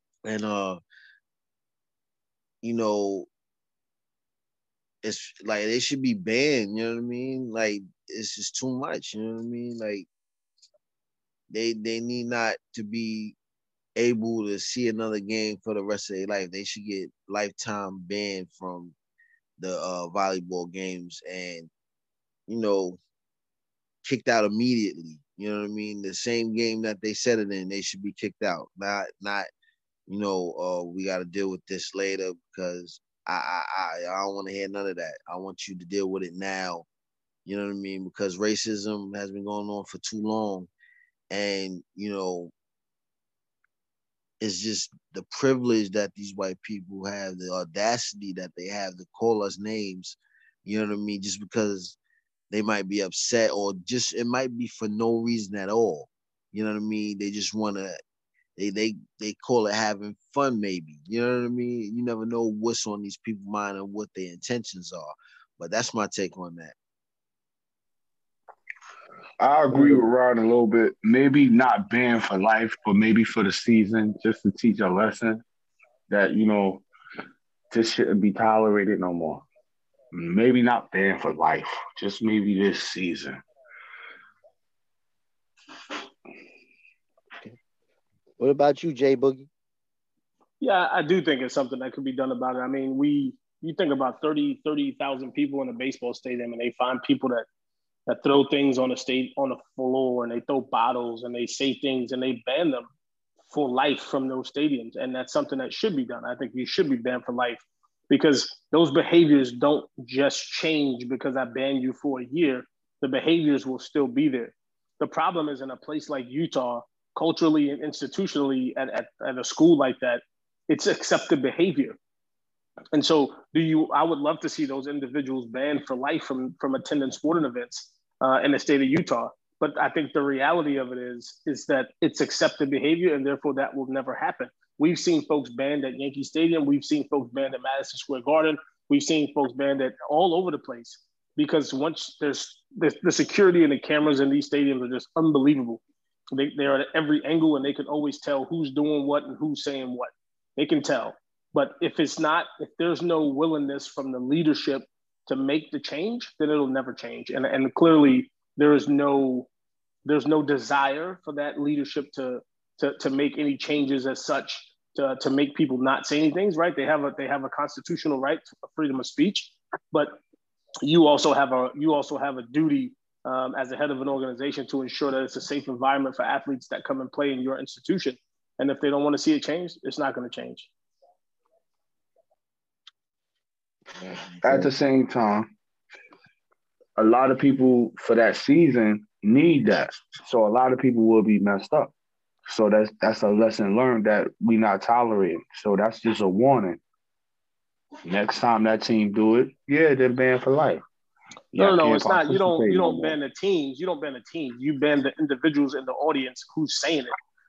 and uh, you know, it's like they should be banned. You know what I mean? Like it's just too much. You know what I mean? Like they they need not to be able to see another game for the rest of their life. They should get lifetime banned from the uh, volleyball games and you know kicked out immediately. You know what I mean? The same game that they said it in, they should be kicked out. Not not you know uh, we got to deal with this later because I I I, I don't want to hear none of that. I want you to deal with it now. You know what I mean? Because racism has been going on for too long, and you know it's just the privilege that these white people have, the audacity that they have to call us names. You know what I mean? Just because they might be upset or just it might be for no reason at all. You know what I mean? They just want to they they they call it having fun, maybe. You know what I mean? You never know what's on these people's mind and what their intentions are. But that's my take on that. I agree um, with Ron a little bit. Maybe not banned for life, but maybe for the season, just to teach a lesson that you know this shouldn't be tolerated no more. Maybe not banned for life, just maybe this season. What about you, Jay Boogie? Yeah, I do think it's something that could be done about it. I mean, we you think about 30 30,000 people in a baseball stadium and they find people that that throw things on the state on the floor and they throw bottles and they say things and they ban them for life from those stadiums and that's something that should be done. I think you should be banned for life because those behaviors don't just change because I ban you for a year. The behaviors will still be there. The problem is in a place like Utah culturally and institutionally at, at, at a school like that, it's accepted behavior. And so, do you? I would love to see those individuals banned for life from from attending sporting events uh, in the state of Utah. But I think the reality of it is is that it's accepted behavior, and therefore that will never happen. We've seen folks banned at Yankee Stadium. We've seen folks banned at Madison Square Garden. We've seen folks banned at all over the place because once there's the, the security and the cameras in these stadiums are just unbelievable. They, they're at every angle and they can always tell who's doing what and who's saying what. They can tell. But if it's not, if there's no willingness from the leadership to make the change, then it'll never change. And, and clearly there is no there's no desire for that leadership to to, to make any changes as such to, to make people not saying things, right? They have a they have a constitutional right to freedom of speech, but you also have a you also have a duty um, as the head of an organization to ensure that it's a safe environment for athletes that come and play in your institution. And if they don't want to see it change, it's not going to change. At the same time, a lot of people for that season need that. So a lot of people will be messed up. So that's that's a lesson learned that we not tolerating. So that's just a warning. Next time that team do it, yeah, they're banned for life. No, no, no, it's not. You don't. You don't ban the teams. You don't ban the team. You ban the individuals in the audience who's saying it.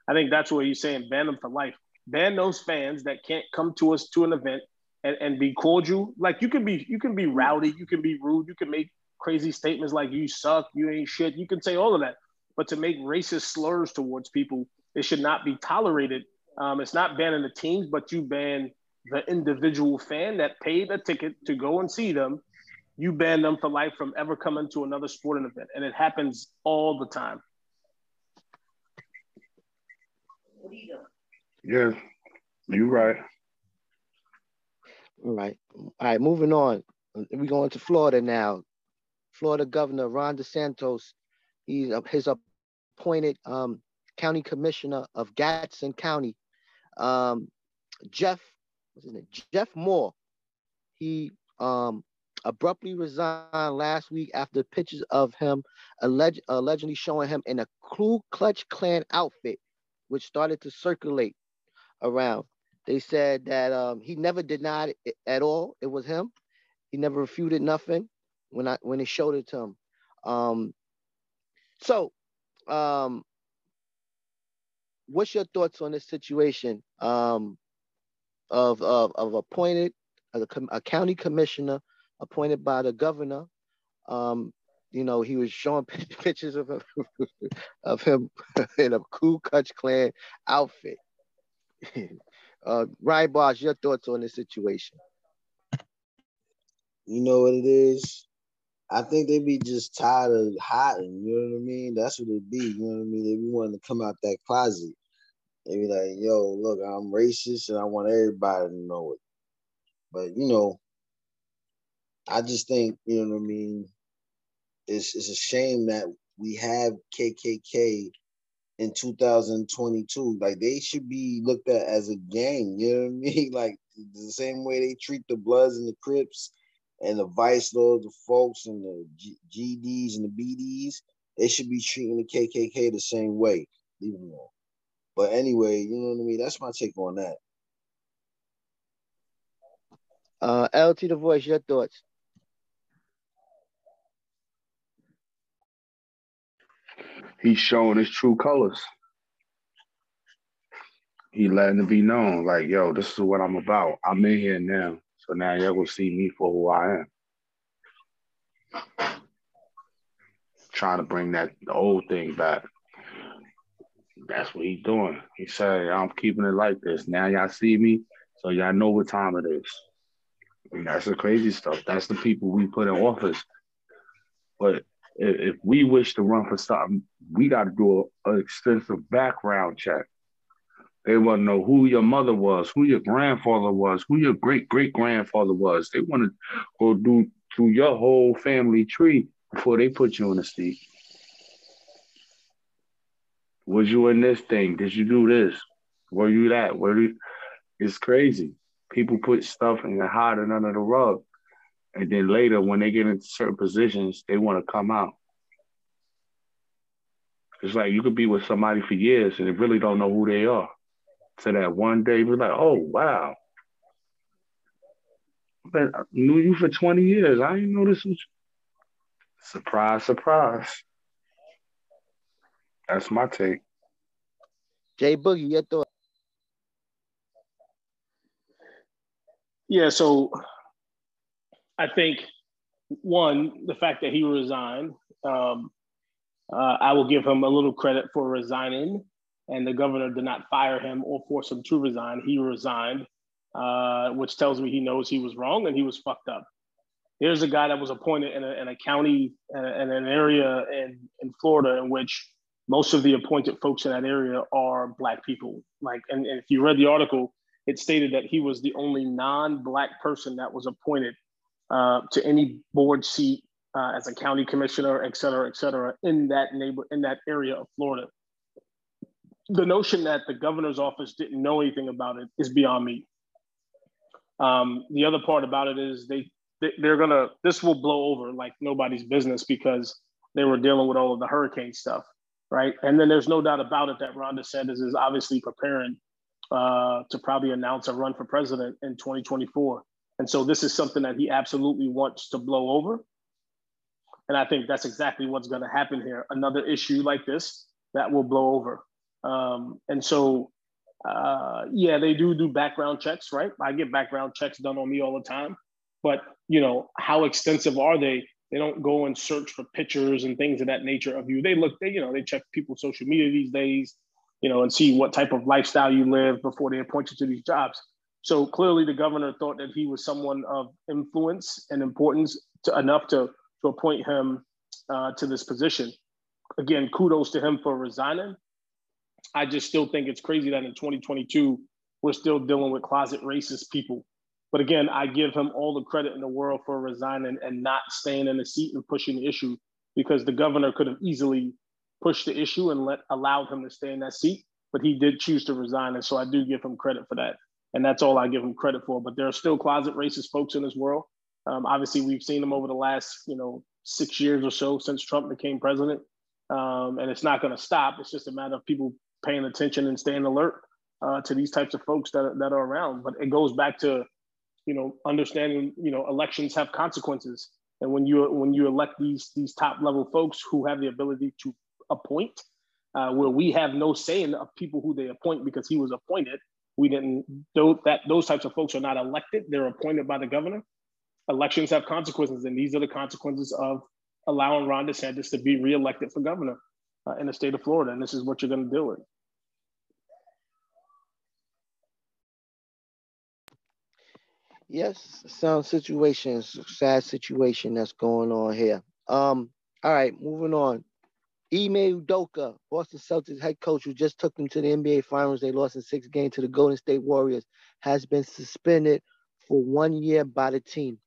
I think that's what you're saying. Ban them for life. Ban those fans that can't come to us to an event and, and be cordial. Like you can be, you can be rowdy. You can be rude. You can make crazy statements like "you suck," "you ain't shit." You can say all of that, but to make racist slurs towards people, it should not be tolerated. Um, it's not banning the teams, but you ban the individual fan that paid a ticket to go and see them you ban them for life from ever coming to another sporting event. And it happens all the time. Yeah, you're right. All right. All right, moving on. We're going to Florida now. Florida Governor Ron DeSantis, he's his appointed um, county commissioner of Gadsden County, um, Jeff, what's his name? Jeff Moore. He um, abruptly resigned last week after pictures of him alleged, allegedly showing him in a Ku Klux Klan outfit, which started to circulate around. They said that um, he never denied it at all. It was him. He never refuted nothing when I when they showed it to him. Um, so, um, what's your thoughts on this situation um, of, of of appointed a, a county commissioner appointed by the governor. Um, you know, he was showing pictures of him, of him in a Ku Klux Klan outfit. Uh, Ryan Bosch, your thoughts on this situation? You know what it is? I think they be just tired of hiding. You know what I mean? That's what it be. You know what I mean? They be wanting to come out that closet. They be like, "Yo, look, I'm racist, and I want everybody to know it." But you know, I just think, you know what I mean, it's it's a shame that we have KKK in 2022. Like they should be looked at as a gang, you know what I mean? Like the same way they treat the Bloods and the Crips and the Vice Lords, the folks and the G- GDs and the BDs, they should be treating the KKK the same way. Leave them alone. But anyway, you know what I mean? That's my take on that. Uh, LT the voice, your thoughts? He's showing his true colors. he letting it be known, like, yo, this is what I'm about. I'm in here now. So now y'all gonna see me for who I am. Trying to bring that old thing back. That's what he's doing. He said, I'm keeping it like this. Now y'all see me, so y'all know what time it is. And that's the crazy stuff. That's the people we put in office. But if, we wish to run for something, we got to do an extensive background check. They want to know who your mother was, who your grandfather was, who your great great grandfather was. They want to go do through your whole family tree before they put you in a seat. Was you in this thing? Did you do this? Were you that? Were you? It's crazy. People put stuff and hide it under the rug, and then later, when they get into certain positions, they want to come out. It's like you could be with somebody for years and they really don't know who they are So that one day, we're like, oh wow. But I knew you for 20 years. I didn't know this was surprise, surprise. That's my take. Jay Boogie, your thought. Yeah, so I think one, the fact that he resigned, um, uh, I will give him a little credit for resigning and the governor did not fire him or force him to resign. He resigned, uh, which tells me he knows he was wrong and he was fucked up. Here's a guy that was appointed in a, in a county and an area in, in Florida in which most of the appointed folks in that area are black people. Like, and, and if you read the article, it stated that he was the only non-black person that was appointed uh, to any board seat uh, as a county commissioner, et cetera, et cetera, in that neighbor in that area of Florida the notion that the governor's office didn't know anything about it is beyond me. Um, the other part about it is they, they they're gonna this will blow over like nobody's business because they were dealing with all of the hurricane stuff, right? And then there's no doubt about it that Ron DeSantis is obviously preparing uh, to probably announce a run for president in 2024. And so this is something that he absolutely wants to blow over. And I think that's exactly what's going to happen here. Another issue like this that will blow over. Um, and so, uh, yeah, they do do background checks, right? I get background checks done on me all the time, but you know, how extensive are they? They don't go and search for pictures and things of that nature of you. They look, they you know, they check people's social media these days, you know, and see what type of lifestyle you live before they appoint you to these jobs. So clearly, the governor thought that he was someone of influence and importance to, enough to to appoint him uh, to this position. Again, kudos to him for resigning. I just still think it's crazy that in 2022 we're still dealing with closet racist people. But again, I give him all the credit in the world for resigning and not staying in the seat and pushing the issue because the governor could have easily pushed the issue and let allowed him to stay in that seat, but he did choose to resign, and so I do give him credit for that, and that's all I give him credit for. But there are still closet racist folks in this world. Um, obviously, we've seen them over the last you know six years or so since Trump became president, um, and it's not going to stop. It's just a matter of people paying attention and staying alert uh, to these types of folks that, that are around. But it goes back to, you know, understanding, you know, elections have consequences. And when you when you elect these these top level folks who have the ability to appoint, uh, where we have no say in of people who they appoint because he was appointed, we didn't. Though that those types of folks are not elected; they're appointed by the governor. Elections have consequences, and these are the consequences of allowing Ron DeSantis to be reelected for governor uh, in the state of Florida, and this is what you're going to deal with. Yes, sound situation, sad situation that's going on here. Um, all right, moving on. Ime Udoka, Boston Celtics head coach who just took them to the NBA Finals. They lost in six games to the Golden State Warriors, has been suspended for one year by the team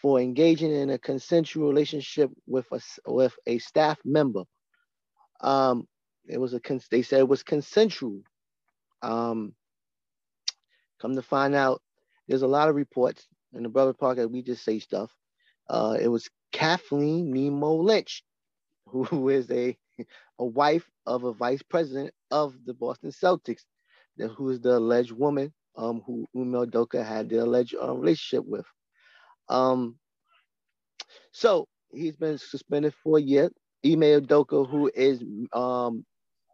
for engaging in a consensual relationship with a with a staff member. Um, it was a they said it was consensual. Um, come to find out, there's a lot of reports in the brother podcast. We just say stuff. Uh, it was Kathleen Nemo Lynch, who is a a wife of a vice president of the Boston Celtics, who is the alleged woman um, who Ime Udoka had the alleged uh, relationship with. Um, so he's been suspended for a year. Ime Udoka, who is um,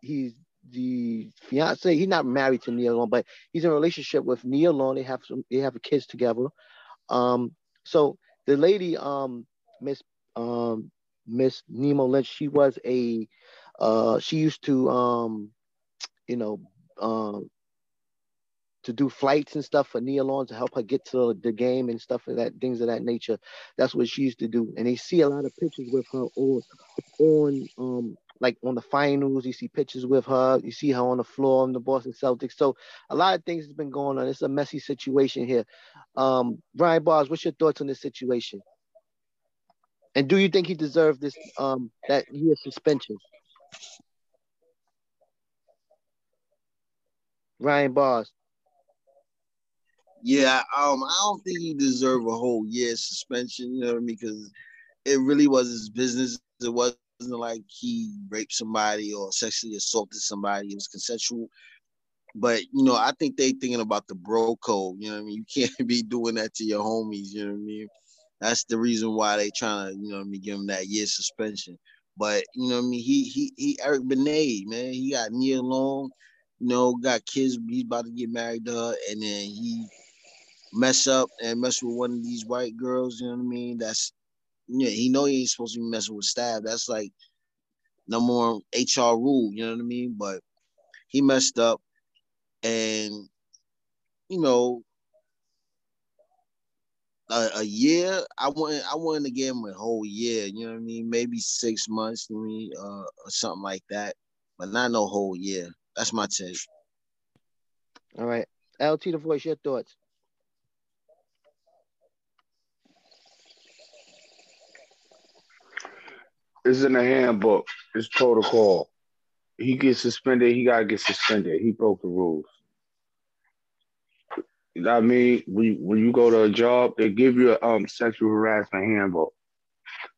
he's the fiance. He's not married to Nia Long, but he's in a relationship with Nia Long. They have some. They have kids together. Um, so the lady, um, Miss um, Miss Nemo Lynch, she was a. Uh, she used to, um, you know, um, to do flights and stuff for Nia Long to help her get to the game and stuff of that things of that nature. That's what she used to do. And they see a lot of pictures with her on on um like on the finals. You see pictures with her. You see her on the floor on the Boston Celtics. So a lot of things has been going on. It's a messy situation here. Um, Brian Bars, what's your thoughts on this situation? And do you think he deserved this um that year suspension? Ryan Bars. Yeah, um, I don't think he deserved a whole year suspension. You know what I mean? Because it really was his business. It wasn't like he raped somebody or sexually assaulted somebody. It was consensual. But you know, I think they thinking about the bro code. You know what I mean? You can't be doing that to your homies. You know what I mean? That's the reason why they trying to, you know I mean, give him that year suspension. But you know I mean? He he he Eric Benet, man. He got Nia Long, you know, got kids. He's about to get married to her, and then he mess up and mess with one of these white girls, you know what I mean? That's yeah, he know he ain't supposed to be messing with staff. That's like number one HR rule, you know what I mean? But he messed up and you know a, a, year I want I wanted to give him a whole year, you know what I mean? Maybe six months, I mean, uh, or something like that, but not no whole year. That's my take. All right. LT the voice, your thoughts. It's in the handbook. It's protocol. He gets suspended. He gotta get suspended. He broke the rules. I mean, when when you go to a job, they give you a um, sexual harassment handbook,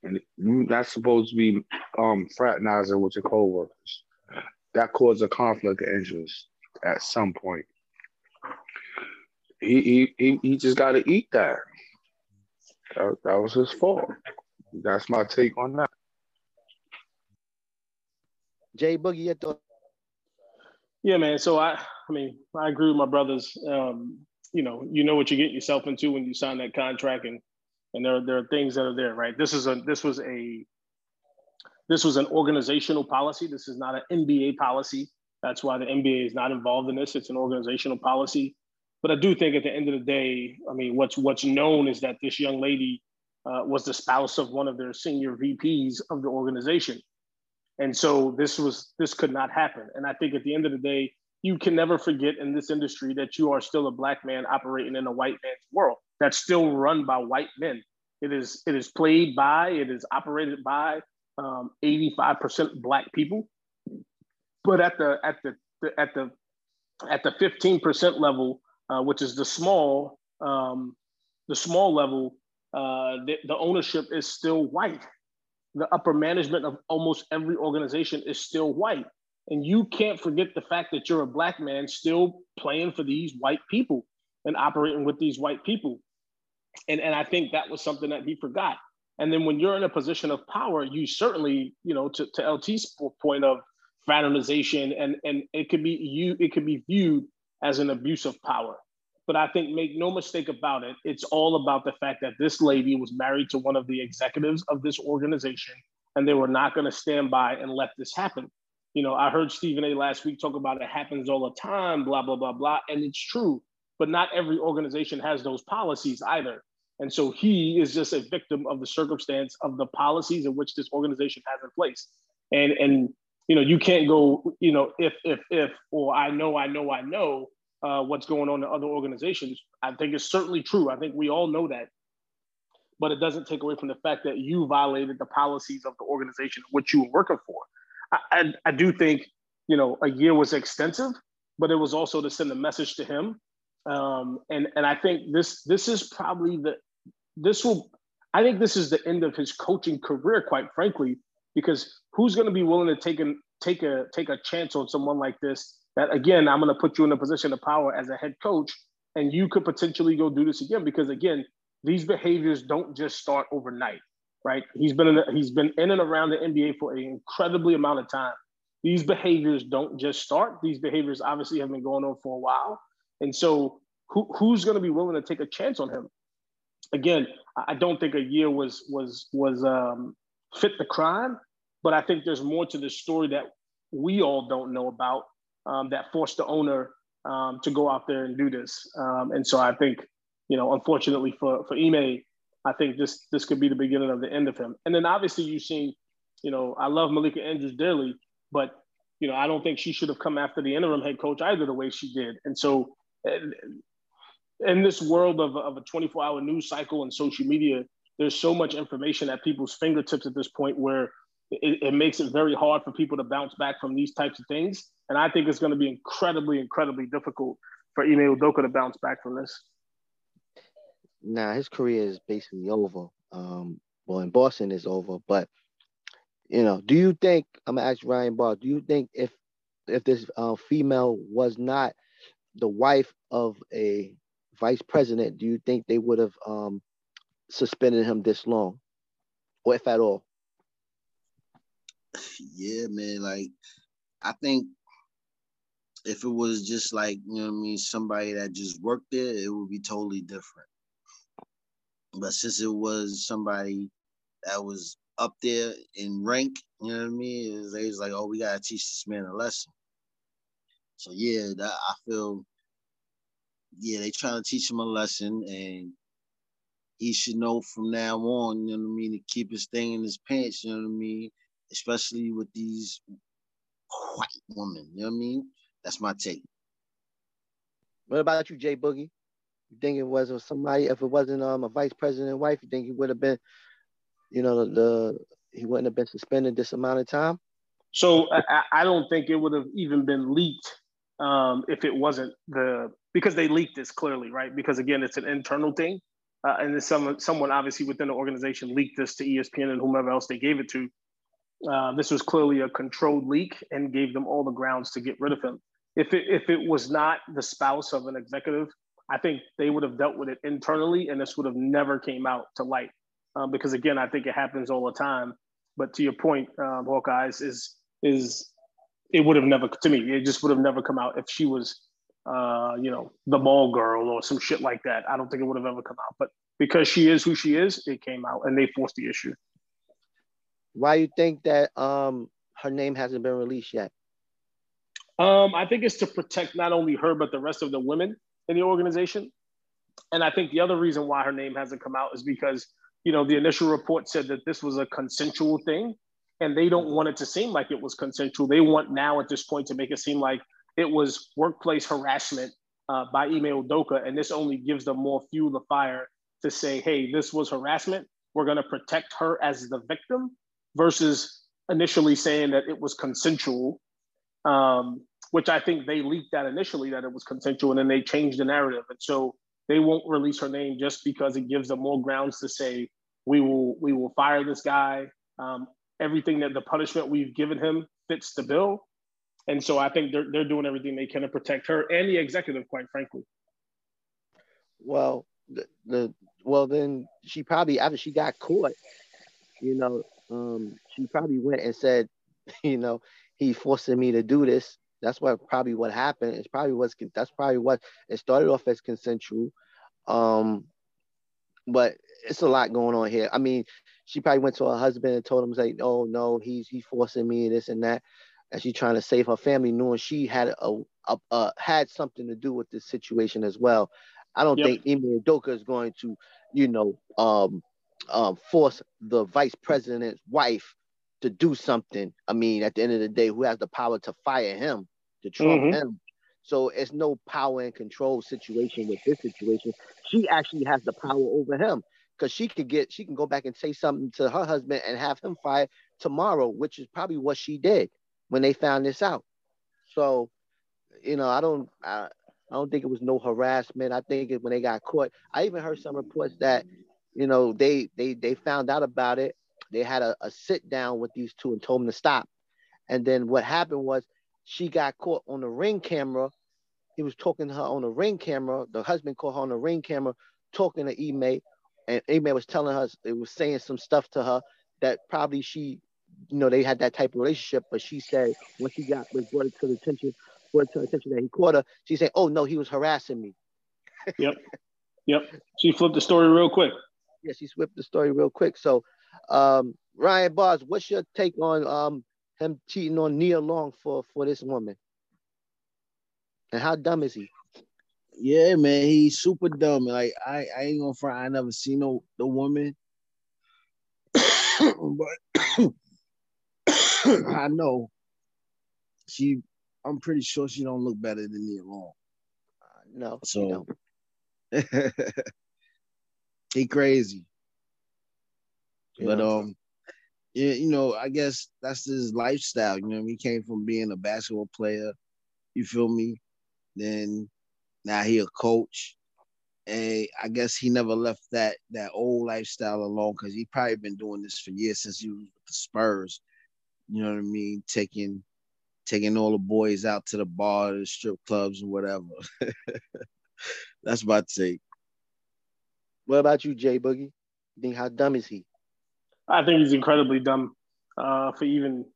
and you're not supposed to be um, fraternizing with your coworkers. That causes a conflict of interest at some point. He he he, he just got to eat that. that. That was his fault. That's my take on that. Jay Boogie, your thoughts? Yeah, man. So I, I mean, I agree with my brothers. Um, you know, you know what you get yourself into when you sign that contract, and and there there are things that are there, right? This is a this was a this was an organizational policy. This is not an NBA policy. That's why the NBA is not involved in this. It's an organizational policy. But I do think at the end of the day, I mean, what's what's known is that this young lady uh, was the spouse of one of their senior VPs of the organization. And so this was this could not happen. And I think at the end of the day, you can never forget in this industry that you are still a black man operating in a white man's world that's still run by white men. It is it is played by, it is operated by um, 85% black people. But at the at the, the at the at the 15% level, uh, which is the small um, the small level, uh, the, the ownership is still white the upper management of almost every organization is still white. And you can't forget the fact that you're a black man still playing for these white people and operating with these white people. And, and I think that was something that he forgot. And then when you're in a position of power, you certainly, you know, to, to LT's point of fraternization and, and it could be you, it could be viewed as an abuse of power. But I think, make no mistake about it, it's all about the fact that this lady was married to one of the executives of this organization, and they were not going to stand by and let this happen. You know, I heard Stephen A. last week talk about it happens all the time, blah, blah, blah, blah. And it's true, but not every organization has those policies either. And so he is just a victim of the circumstance of the policies in which this organization has in place. And and you know, you can't go, you know, if if if or I know, I know, I know, uh, what's going on in other organizations. I think it's certainly true. I think we all know that. But it doesn't take away from the fact that you violated the policies of the organization which you were working for. I, I, I do think, you know, a year was extensive, but it was also to send a message to him. Um, and and I think this this is probably the this will I think this is the end of his coaching career, quite frankly, because who's going to be willing to take a take a take a chance on someone like this that again, I'm going to put you in a position of power as a head coach, and you could potentially go do this again because again, these behaviors don't just start overnight, right? He's been in he's been in and around the NBA for an incredibly amount of time, these behaviors don't just start. These behaviors obviously have been going on for a while. And so who, who's going to be willing to take a chance on him? Again, I don't think a year was was was um, fit the crime, but I think there's more to the story that we all don't know about um, that forced the owner um, to go out there and do this. Um, and so I think, you know, unfortunately for for Ime, I think this this could be the beginning of the end of him. And then obviously you've seen, you know, I love Malika Andrews dearly, but you know, I don't think she should have come after the interim head coach either the way she did. And so in this world of, of a 24 hour news cycle and social media, there's so much information at people's fingertips at this point where it, it, makes it very hard for people to bounce back from these types of things. And I think it's going to be incredibly, incredibly difficult for Ime Udoka to bounce back from this. Nah, his career is basically over. Um, well, in Boston is over, but you know, do you think I'm gonna ask Ryan Barr? Do you think if if this uh, female was not the wife of a vice president, do you think they would have um, suspended him this long, or if at all? Yeah, man. Like, I think if it was just like you know, I mean, somebody that just worked there, it would be totally different. But since it was somebody that was up there in rank, you know what I mean, they was like, oh, we gotta teach this man a lesson. So yeah, that, I feel yeah, they trying to teach him a lesson, and he should know from now on, you know what I mean, to keep his thing in his pants, you know what I mean, especially with these white women, you know what I mean. That's my take. What about you, Jay Boogie? You think it was somebody? If it wasn't um a vice president wife, you think he would have been, you know, the, the he wouldn't have been suspended this amount of time? So I, I don't think it would have even been leaked um, if it wasn't the because they leaked this clearly, right? Because again, it's an internal thing, uh, and then someone someone obviously within the organization leaked this to ESPN and whomever else they gave it to. Uh, this was clearly a controlled leak and gave them all the grounds to get rid of him. If it if it was not the spouse of an executive, I think they would have dealt with it internally, and this would have never came out to light. Um, because again, I think it happens all the time. But to your point, um, Hawkeyes is is it would have never to me. It just would have never come out if she was, uh, you know, the ball girl or some shit like that. I don't think it would have ever come out. But because she is who she is, it came out, and they forced the issue. Why you think that um her name hasn't been released yet? Um, I think it's to protect not only her but the rest of the women in the organization. And I think the other reason why her name hasn't come out is because you know the initial report said that this was a consensual thing, and they don't want it to seem like it was consensual. They want now at this point to make it seem like it was workplace harassment uh, by Ime Udoka, and this only gives them more fuel to fire to say, "Hey, this was harassment. We're going to protect her as the victim," versus initially saying that it was consensual, um, which I think they leaked that initially that it was consensual, and then they changed the narrative, and so they won't release her name just because it gives them more grounds to say we will we will fire this guy. Um, everything that the punishment we've given him fits the bill. And so I think they're, they're doing everything they can to protect her and the executive, quite frankly. Well, the, the well then she probably after she got caught, you know, um, she probably went and said, you know, he's forcing me to do this. That's what probably what happened. It's probably was that's probably what it started off as consensual. Um, but it's a lot going on here. I mean, she probably went to her husband and told him, like, oh no, he's he's forcing me this and that. And she's trying to save her family, knowing she had a, a, a had something to do with this situation as well. I don't yep. think Ime Udoka is going to, you know, um, um, force the vice president's wife to do something. I mean, at the end of the day, who has the power to fire him, to trump mm-hmm. him? So it's no power and control situation with this situation. She actually has the power over him because she could get she can go back and say something to her husband and have him fired tomorrow, which is probably what she did when they found this out. So, you know, I don't I, I don't think it was no harassment. I think it, when they got caught, I even heard some reports that, you know, they they they found out about it. They had a, a sit down with these two and told them to stop. And then what happened was she got caught on the ring camera. He was talking to her on the ring camera. The husband caught her on the ring camera talking to Ime and Ime was telling her, it was saying some stuff to her that probably she you know, they had that type of relationship. But she said once he got was brought it to the attention, brought it to the attention that he caught her, she said, "Oh no, he was harassing me." yep, yep. She flipped the story real quick. Yeah, she flipped the story real quick. So, um, Ryan Bars, what's your take on um him cheating on Nia Long for for this woman? And how dumb is he? Yeah, man, he's super dumb. Like I, I ain't gonna front. I never seen no the woman, but I know she. I'm pretty sure she don't look better than Nia Long. Uh, no, so he crazy. Yeah. But um, yeah, you know, I guess that's his lifestyle. You know, he came from being a basketball player. You feel me? Then now he a coach. And I guess he never left that that old lifestyle alone because he probably been doing this for years since he was with the Spurs. You know what I mean? Taking taking all the boys out to the bar, the strip clubs, and whatever. That's my take. What about you, Jay Boogie? You think how dumb is he? I think he's incredibly dumb uh, for even,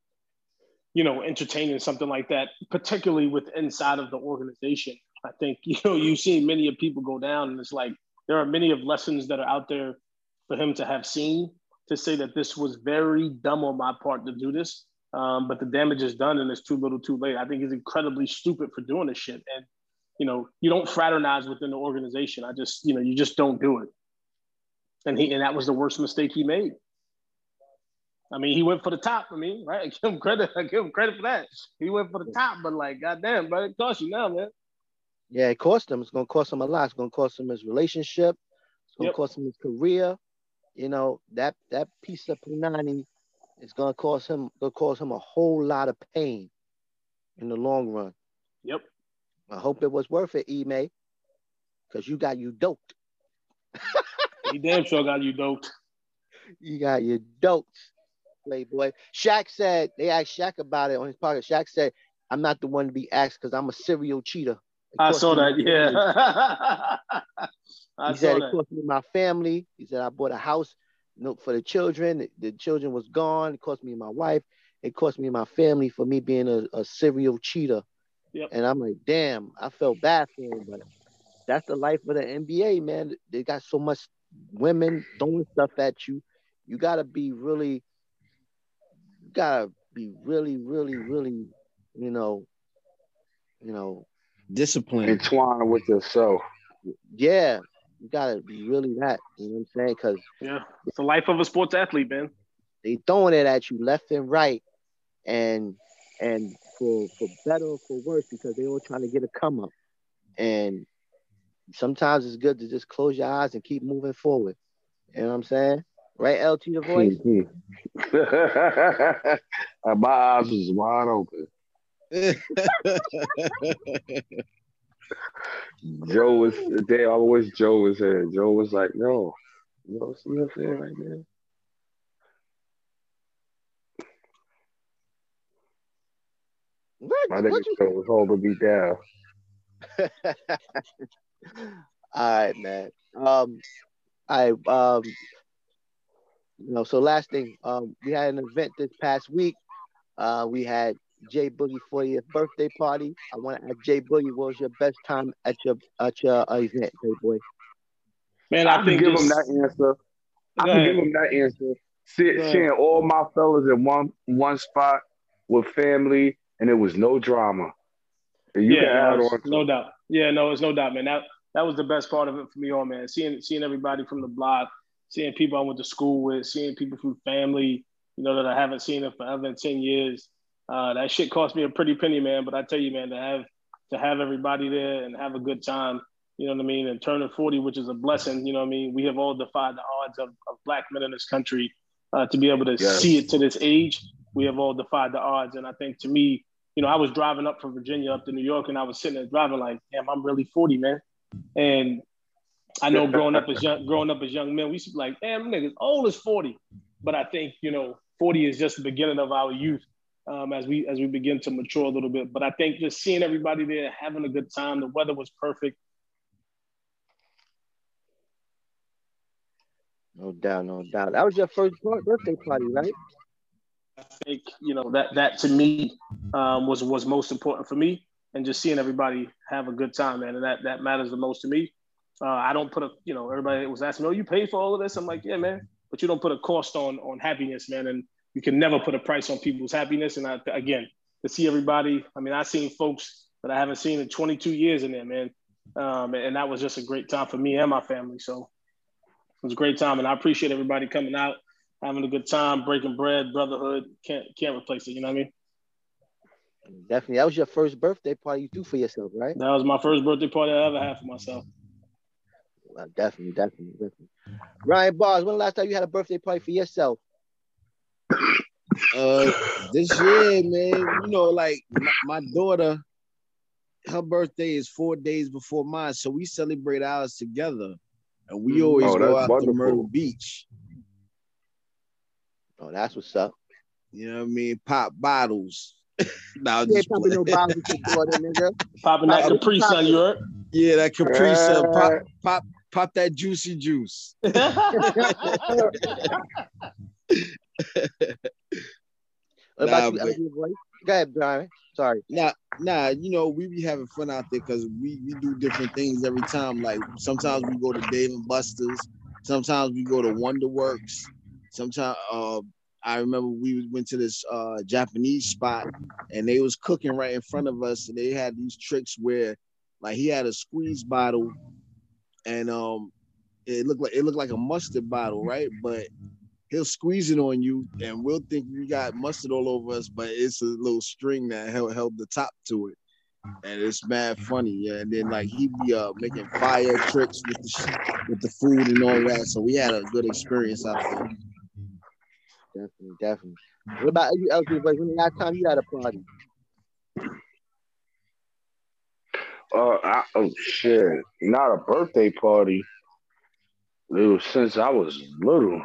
you know, entertaining something like that, particularly with inside of the organization. I think you know you've seen many of people go down, and it's like there are many of lessons that are out there for him to have seen to say that this was very dumb on my part to do this. Um, but the damage is done, and it's too little, too late. I think he's incredibly stupid for doing this shit, and you know you don't fraternize within the organization. I just you know you just don't do it. And he and that was the worst mistake he made. I mean, he went for the top. I mean, right? I give him credit. I give him credit for that. He went for the top, but like, goddamn, bro, it cost you now, man. Yeah, it cost him. It's gonna cost him a lot. It's gonna cost him his relationship. It's gonna yep. cost him his career. You know that that piece of punani is gonna cost him. Gonna cause him a whole lot of pain in the long run. Yep. I hope it was worth it, Ime, because you got you doped. he damn sure got you doped. You got you doped, Playboy. Shaq said they asked Shaq about it on his podcast. Shaq said, "I'm not the one to be asked because I'm a serial cheater." I saw that. Yeah. he said it cost me my family. He said I bought a house for the children. The children was gone. It cost me my wife. It cost me my family for me being a, a serial cheater. Yep. And I'm like, damn, I felt bad for him, but that's the life of the NBA, man. They got so much women throwing stuff at you. You gotta be really, gotta be really, really, really, you know, you know, discipline entwined with yourself. Yeah, you gotta be really that. You know what I'm saying? Because yeah, it's the life of a sports athlete, man. They throwing it at you left and right, and and for for better or for worse because they all trying to get a come up, and sometimes it's good to just close your eyes and keep moving forward. You know what I'm saying? Right, LT the voice. My eyes was wide open. Joe was they always Joe was there. Joe was like, no, you know, see what I'm right there. What, My nigga Joe was holding me down. all right, man. Um, I um, you know, so last thing, um, we had an event this past week. Uh, we had Jay Boogie 40th birthday party. I want to ask Jay Boogie, what was your best time at your at your uh, event, Jay Boy? Man, I, I can give him that answer. I can give him that answer. See, seeing all my fellas in one one spot with family, and it was no drama. You yeah, no, no doubt. Yeah, no, it's no doubt, man. That that was the best part of it for me, all man. Seeing seeing everybody from the block, seeing people I went to school with, seeing people from family, you know, that I haven't seen in forever in ten years. Uh, that shit cost me a pretty penny, man. But I tell you, man, to have to have everybody there and have a good time, you know what I mean, and turning 40, which is a blessing, you know what I mean. We have all defied the odds of, of black men in this country uh, to be able to yes. see it to this age. We have all defied the odds, and I think to me, you know, I was driving up from Virginia up to New York, and I was sitting there driving like, damn, I'm really 40, man. And I know growing up as young, growing up as young men, we used to be like, damn, niggas old as 40. But I think, you know, 40 is just the beginning of our youth um, as we as we begin to mature a little bit. But I think just seeing everybody there, having a good time, the weather was perfect. No doubt, no doubt. That was your first birthday party, right? I think you know that that to me um, was was most important for me, and just seeing everybody have a good time, man, and that that matters the most to me. Uh, I don't put a you know everybody was asking, "Oh, you pay for all of this?" I'm like, "Yeah, man," but you don't put a cost on on happiness, man, and you can never put a price on people's happiness. And I, again, to see everybody, I mean, I've seen folks that I haven't seen in 22 years in there, man, um, and that was just a great time for me and my family. So it was a great time, and I appreciate everybody coming out having a good time, breaking bread, brotherhood. Can't can't replace it. You know what I mean? Definitely. That was your first birthday party you threw for yourself, right? That was my first birthday party I ever had for myself. Well, definitely, definitely, definitely. Ryan Bars, when the last time you had a birthday party for yourself? Uh, this year, man. You know, like my, my daughter, her birthday is four days before mine, so we celebrate ours together, and we mm. always oh, go out wonderful. to Myrtle Beach. Oh, that's what's up. You know what I mean? Pop bottles. now yeah, popping no bottles nigga. Popping that Capri Sun, you heard? Yeah, that Capri Sun. Pop, pop, pop that juicy juice. what about nah, you, but, Go ahead, Brian. Sorry. Nah, nah. You know we be having fun out there because we we do different things every time. Like sometimes we go to Dave and Buster's. Sometimes we go to Wonderworks. Sometimes uh, I remember we went to this uh, Japanese spot and they was cooking right in front of us and they had these tricks where like he had a squeeze bottle and um it looked like it looked like a mustard bottle, right? But he'll squeeze it on you and we'll think we got mustard all over us, but it's a little string that held, held the top to it. And it's mad funny, yeah. And then like he'd be uh making fire tricks with the with the food and all that. So we had a good experience out there. Definitely, definitely. What about you, LG Boys? When the last time you had a party? Uh, I, oh shit, not a birthday party. Since I was little.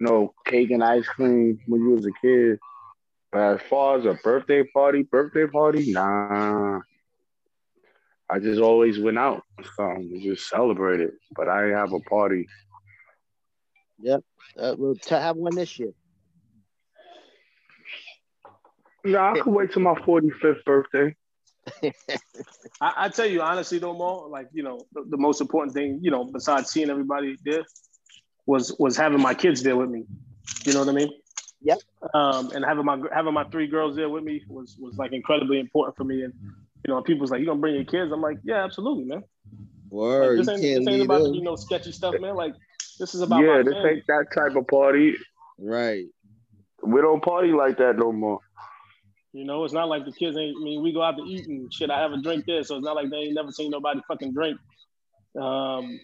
no cake and ice cream when you was a kid. But as far as a birthday party, birthday party, nah. I just always went out, um, just celebrated. But I have a party. Yep, uh, we'll t- have one this year. No, I could wait till my 45th birthday. I, I, tell you honestly, though, Mo, like you know, the, the, most important thing, you know, besides seeing everybody there, was was having my kids there with me. You know what I mean? Yep. Um, and having my having my three girls there with me was was like incredibly important for me. And you know, people's like, "You gonna bring your kids?" I'm like, "Yeah, absolutely, man." Word. Like, this ain't, this ain't about them. you know sketchy stuff, man. Like this is about yeah. This family. ain't that type of party. Right. We don't party like that no more. You know, it's not like the kids ain't. I mean, we go out to eat and shit. I have a drink there, so it's not like they ain't never seen nobody fucking drink. Um,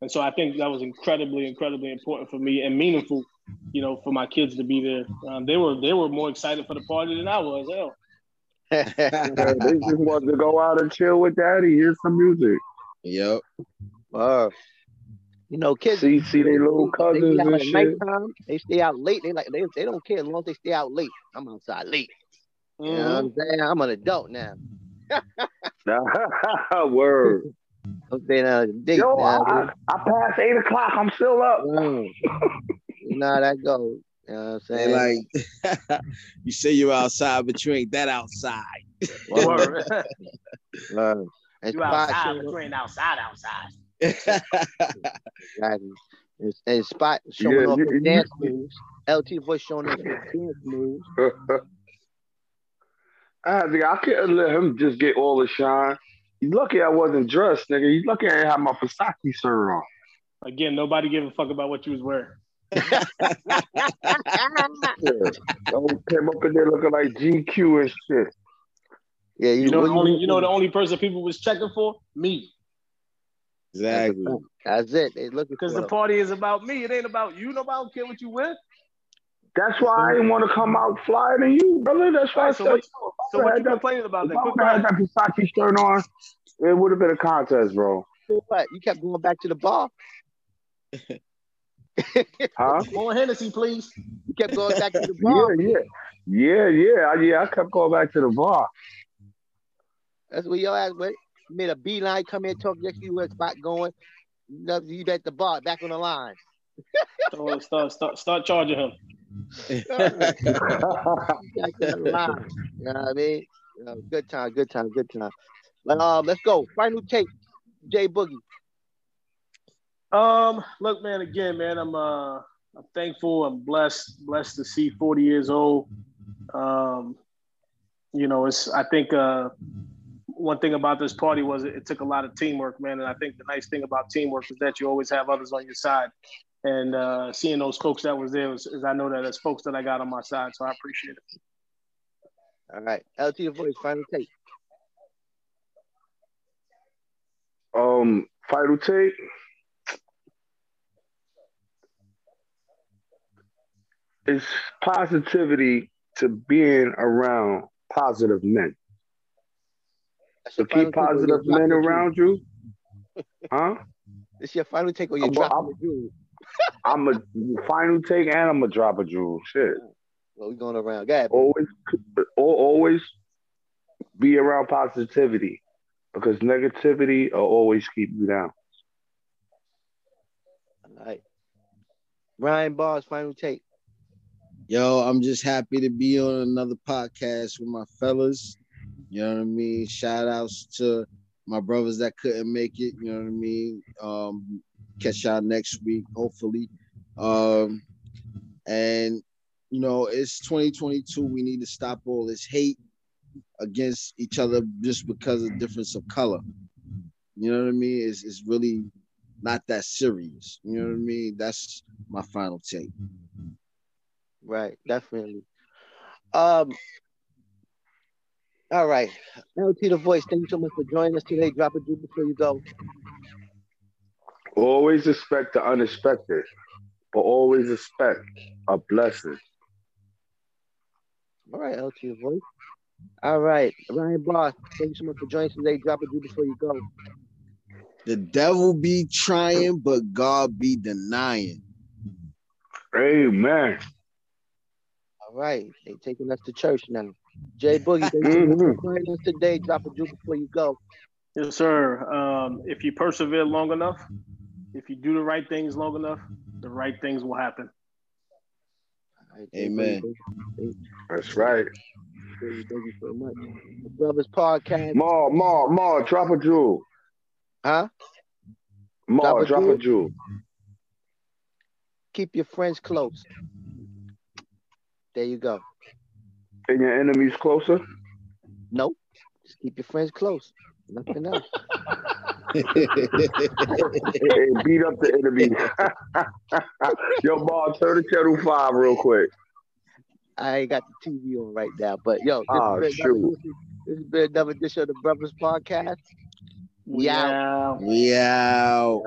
and so I think that was incredibly, incredibly important for me and meaningful. You know, for my kids to be there. Um, they were they were more excited for the party than I was. Hell. they just wanted to go out and chill with daddy, hear some music. Yep. Wow. You know, kids see, see their little cousins they and shit. Nighttime, they stay out late. They like they, they don't care as long as they stay out late. I'm outside late. Mm-hmm. You know what I'm mm-hmm. saying? I'm an adult now. Word. I'm saying uh, date Yo, now, I, I, passed eight o'clock. I'm still up. Mm. you know how that goes. You know what I'm saying? like you say you're outside, but you ain't that outside. Word. Word. And you outside, but you ain't outside outside exactly. And, and Spot showing yeah, off yeah, his dance moves. LT voice showing off his dance moves. I think I couldn't let him just get all the shine. He's lucky I wasn't dressed, nigga. He's lucky I didn't have my Versace shirt on. Again, nobody gave a fuck about what you was wearing. yeah. Don't came up in there looking like GQ and shit. Yeah, you, you know, the only, you know the only person people was checking for me. Exactly. That's it. They looking because the party is about me. It ain't about you. Nobody care what you with. That's why I didn't want to come out flyer than you, brother. That's why right, I so said. What, so what you complaining about? Then? If I had that Versace shirt on, it would have been a contest, bro. What? You kept going back to the bar. huh? More Hennessy, please. You kept going back to the bar. yeah, yeah, yeah, yeah. Yeah, I kept going back to the bar. That's where your ass went made a beeline, come in, talk next to you, where spot going. You at the bar, back on the line. so, start, start, start charging him. You know what I mean? You know, good time, good time, good time. Um, let's go. Final take, Jay Boogie. Um, look, man, again, man, I'm uh I'm thankful, I'm blessed, blessed to see 40 years old. Um, you know, it's I think uh one thing about this party was it, it took a lot of teamwork, man. And I think the nice thing about teamwork is that you always have others on your side. And uh, seeing those folks that was there was, is I know that there's folks that I got on my side, so I appreciate it. All right, LT the voice, final take. Um, final take. It's positivity to being around positive men. So keep positive men around you. Huh? It's your final take or your drop I'm, a final take and I'm a drop a jewel. Shit. Well, we going around. Go ahead. Always, always be around positivity because negativity will always keep you down. All right. Ryan Bars, final take. Yo, I'm just happy to be on another podcast with my fellas. You know what I mean? Shout outs to my brothers that couldn't make it. You know what I mean? Um, catch y'all next week, hopefully. Um, and you know, it's 2022. We need to stop all this hate against each other just because of difference of color. You know what I mean? It's, it's really not that serious. You know what I mean? That's my final take. Right, definitely. Um, all right. LT the voice, thank you so much for joining us today. Drop a do before you go. Always expect the unexpected, but always expect a blessing. All right, LT the voice. All right, Ryan Bars, thank you so much for joining us today. Drop a do before you go. The devil be trying, but God be denying. Amen. All right, they taking us to church now. Jay Boogie, thank you for mm-hmm. joining us today. Drop a juke before you go. Yes, sir. Um, if you persevere long enough, if you do the right things long enough, the right things will happen. Amen. That's right. Thank you, thank you so much. The Brothers Podcast. Ma, Ma, Ma, drop a jewel. Huh? Ma, drop a, drop jewel? a jewel. Keep your friends close. There you go. And your enemies closer? Nope. Just keep your friends close. Nothing else. hey, beat up the enemy. yo, ball, turn the channel five real quick. I ain't got the TV on right now, but yo, this, oh, has, ah, been another, this has been another edition of the Brothers Podcast. Yeah. Yeah.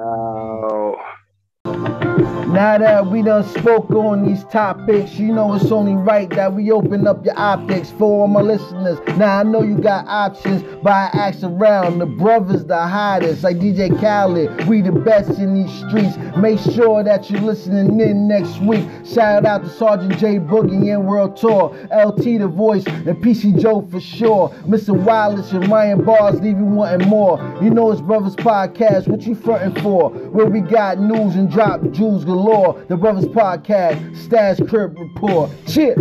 Now that we done spoke on these topics, you know it's only right that we open up your optics for all my listeners. Now I know you got options, but I ask around. The brothers, the hottest, like DJ Khaled, we the best in these streets. Make sure that you're listening in next week. Shout out to Sergeant J Boogie and World Tour, LT the voice, and PC Joe for sure. Mr. Wallace and Ryan Bars leaving wanting more. You know it's Brothers Podcast, what you fronting for? Where we got news and drop jewels galore galore. The Brothers Podcast, Stash Crib Report. Chip.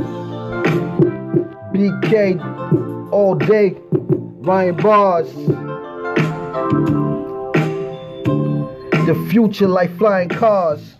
BK all day. Ryan Bars. The future like flying cars.